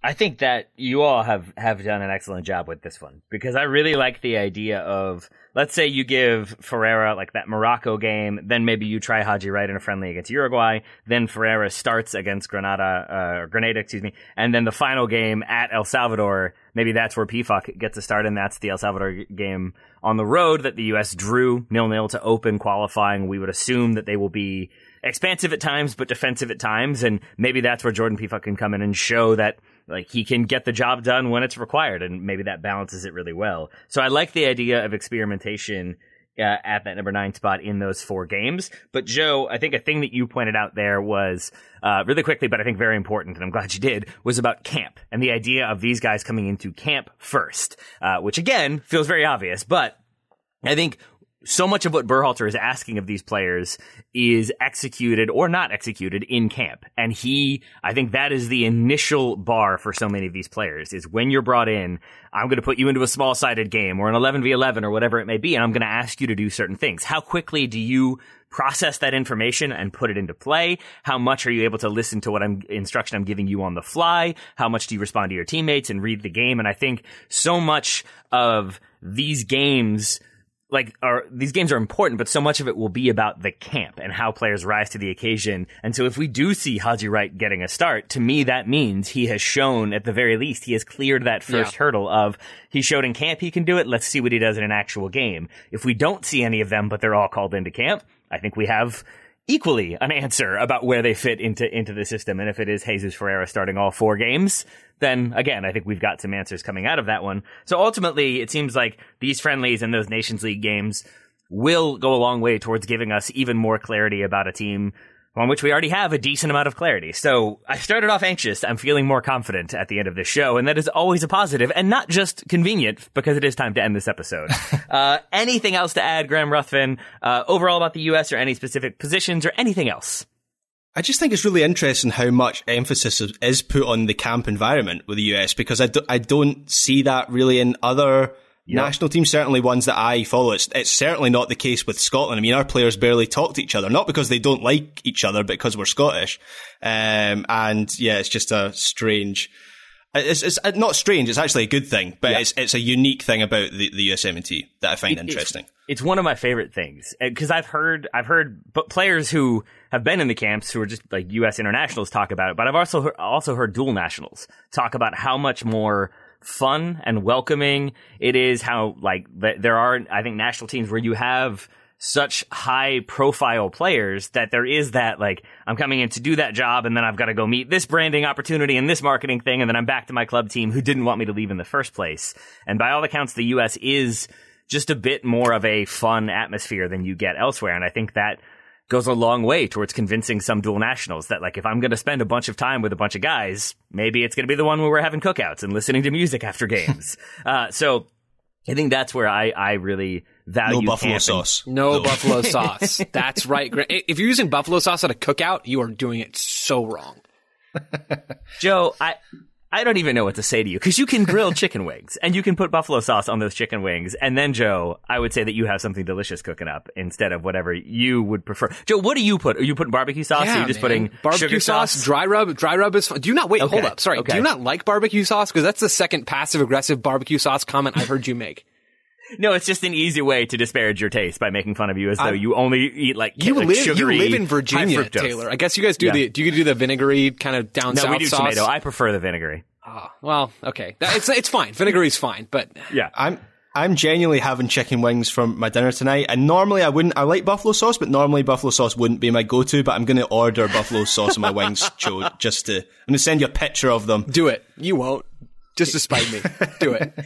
I think that you all have, have done an excellent job with this one because I really like the idea of, let's say you give Ferreira like that Morocco game, then maybe you try Haji Wright in a friendly against Uruguay, then Ferreira starts against Granada, uh, Grenada, excuse me, and then the final game at El Salvador, maybe that's where Pefok gets a start and that's the El Salvador game on the road that the U.S. drew nil-nil to open qualifying. We would assume that they will be expansive at times, but defensive at times, and maybe that's where Jordan Pefok can come in and show that like he can get the job done when it's required, and maybe that balances it really well. So I like the idea of experimentation. Uh, at that number nine spot in those four games. But Joe, I think a thing that you pointed out there was, uh, really quickly, but I think very important, and I'm glad you did, was about camp and the idea of these guys coming into camp first, uh, which again feels very obvious, but I think so much of what Berhalter is asking of these players is executed or not executed in camp. And he, I think that is the initial bar for so many of these players is when you're brought in, I'm going to put you into a small sided game or an 11v11 or whatever it may be. And I'm going to ask you to do certain things. How quickly do you process that information and put it into play? How much are you able to listen to what I'm instruction I'm giving you on the fly? How much do you respond to your teammates and read the game? And I think so much of these games like are these games are important, but so much of it will be about the camp and how players rise to the occasion. And so if we do see Haji Wright getting a start, to me that means he has shown at the very least he has cleared that first yeah. hurdle of he showed in camp he can do it. Let's see what he does in an actual game. If we don't see any of them, but they're all called into camp, I think we have equally an answer about where they fit into into the system. And if it is Jesus Ferreira starting all four games, then again, I think we've got some answers coming out of that one. So ultimately, it seems like these friendlies and those Nations League games will go a long way towards giving us even more clarity about a team on which we already have a decent amount of clarity. So I started off anxious. I'm feeling more confident at the end of this show, and that is always a positive and not just convenient because it is time to end this episode. *laughs* uh, anything else to add, Graham Ruthven, uh, overall about the U.S. or any specific positions or anything else?
I just think it's really interesting how much emphasis is put on the camp environment with the US because I, do, I don't see that really in other Yep. National teams, certainly ones that I follow. It's, it's certainly not the case with Scotland. I mean, our players barely talk to each other, not because they don't like each other, but because we're Scottish. Um, and yeah, it's just a strange, it's, it's not strange. It's actually a good thing, but yeah. it's, it's a unique thing about the, the USMNT that I find it, interesting.
It's, it's, one of my favorite things because I've heard, I've heard players who have been in the camps who are just like U.S. internationals talk about it, but I've also heard, also heard dual nationals talk about how much more fun and welcoming it is. How like there are, I think, national teams where you have such high profile players that there is that like I'm coming in to do that job and then I've got to go meet this branding opportunity and this marketing thing and then I'm back to my club team who didn't want me to leave in the first place. And by all accounts, the U.S. is just a bit more of a fun atmosphere than you get elsewhere. And I think that goes a long way towards convincing some dual nationals that like if I'm going to spend a bunch of time with a bunch of guys, maybe it's going to be the one where we're having cookouts and listening to music after games. *laughs* uh, so I think that's where I, I really value
no buffalo sauce.
No, no, buffalo *laughs* sauce. That's right. If you're using buffalo sauce at a cookout, you are doing it so wrong.
Joe, I I don't even know what to say to you because you can grill *laughs* chicken wings and you can put buffalo sauce on those chicken wings. And then, Joe, I would say that you have something delicious cooking up instead of whatever you would prefer. Joe, what do you put? Are you putting barbecue sauce?
Yeah,
are you just man. putting
barbecue sauce,
sauce,
dry rub? Dry rub is fun. Do you not wait? Okay. Hold up. Sorry. Okay. Do you not like barbecue sauce? Because that's the second passive aggressive barbecue sauce comment I've heard you make.
No, it's just an easy way to disparage your taste by making fun of you as though I'm, you only eat like you like
live
sugary,
you live in Virginia, Taylor. I guess you guys do yeah. the do you do the vinegary kind of down
no,
south
we do
sauce?
tomato. I prefer the vinegary.
Oh, well, okay, it's it's fine. Vinegary's fine, but
yeah,
I'm. I'm genuinely having chicken wings for my dinner tonight, and normally I wouldn't. I like buffalo sauce, but normally buffalo sauce wouldn't be my go-to. But I'm going to order buffalo sauce on my wings, *laughs* Joe, just to. I'm going to send you a picture of them.
Do it. You won't. Just to spite me. Do it. *laughs*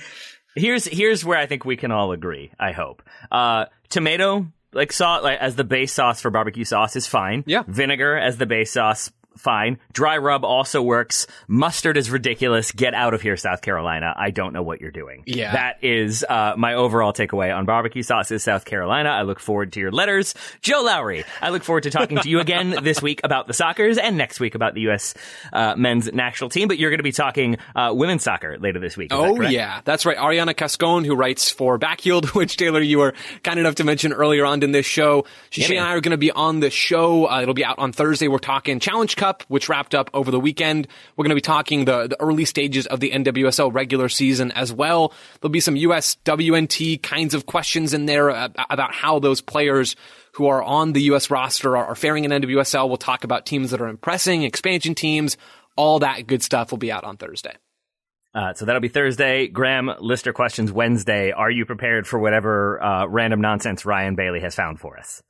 here's here's where I think we can all agree. I hope. Uh, tomato like sauce like as the base sauce for barbecue sauce is fine.
Yeah.
Vinegar as the base sauce fine. Dry rub also works. Mustard is ridiculous. Get out of here, South Carolina. I don't know what you're doing.
Yeah.
That is uh, my overall takeaway on barbecue sauces, South Carolina. I look forward to your letters. Joe Lowry, I look forward to talking to you again *laughs* this week about the Sockers and next week about the U.S. Uh, men's national team. But you're going to be talking uh, women's soccer later this week.
oh, that yeah. That's right. Ariana Cascone, who writes for Backheeled, *laughs* which Taylor, you were kind enough to mention earlier on in this show. She, yeah, and I are going to be on the show. Uh, it'll be out on Thursday. We're talking Challenge Cup Cup, which wrapped up over the weekend. We're going to be talking the, the early stages of the NWSL regular season as well. There'll be some US WNT kinds of questions in there about how those players who are on the US roster are, are faring in NWSL. We'll talk about teams that are impressing, expansion teams, all that good stuff will be out on Thursday.
Uh, so that'll be Thursday. Graham, lister questions Wednesday. Are you prepared for whatever uh, random nonsense Ryan Bailey has found for us?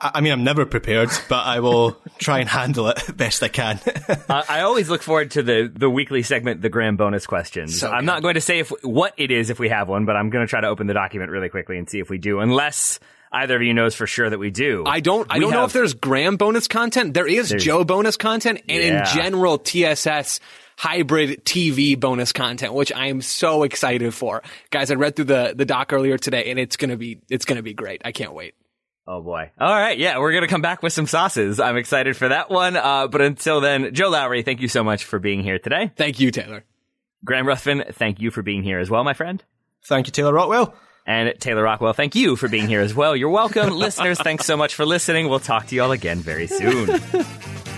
I mean, I'm never prepared, but I will try and handle it best I can.
uh, I always look forward to the the weekly segment, the Graham bonus questions. So I'm not going to say if what it is if we have one, but I'm going to try to open the document really quickly and see if we do, unless either of you knows for sure that we do.
I don't. I we don't have, know if there's Graham bonus content. There is Joe bonus content, and yeah. in general, TSS hybrid TV bonus content, which I am so excited for. Guys, I read through the, the doc earlier today and it's gonna be, it's gonna be great. I can't wait.
Oh boy. All right. Yeah. We're going to come back with some sauces. I'm excited for that one. Uh, but until then, Joe Lowry, thank you so much for being here today.
Thank you, Taylor.
Graham Ruthven, thank you for being here as well, my friend.
Thank you, Taylor Rockwell.
And Taylor Rockwell, thank you for being here as well. You're welcome. *laughs* Listeners, thanks so much for listening. We'll talk to you all again very soon. *laughs*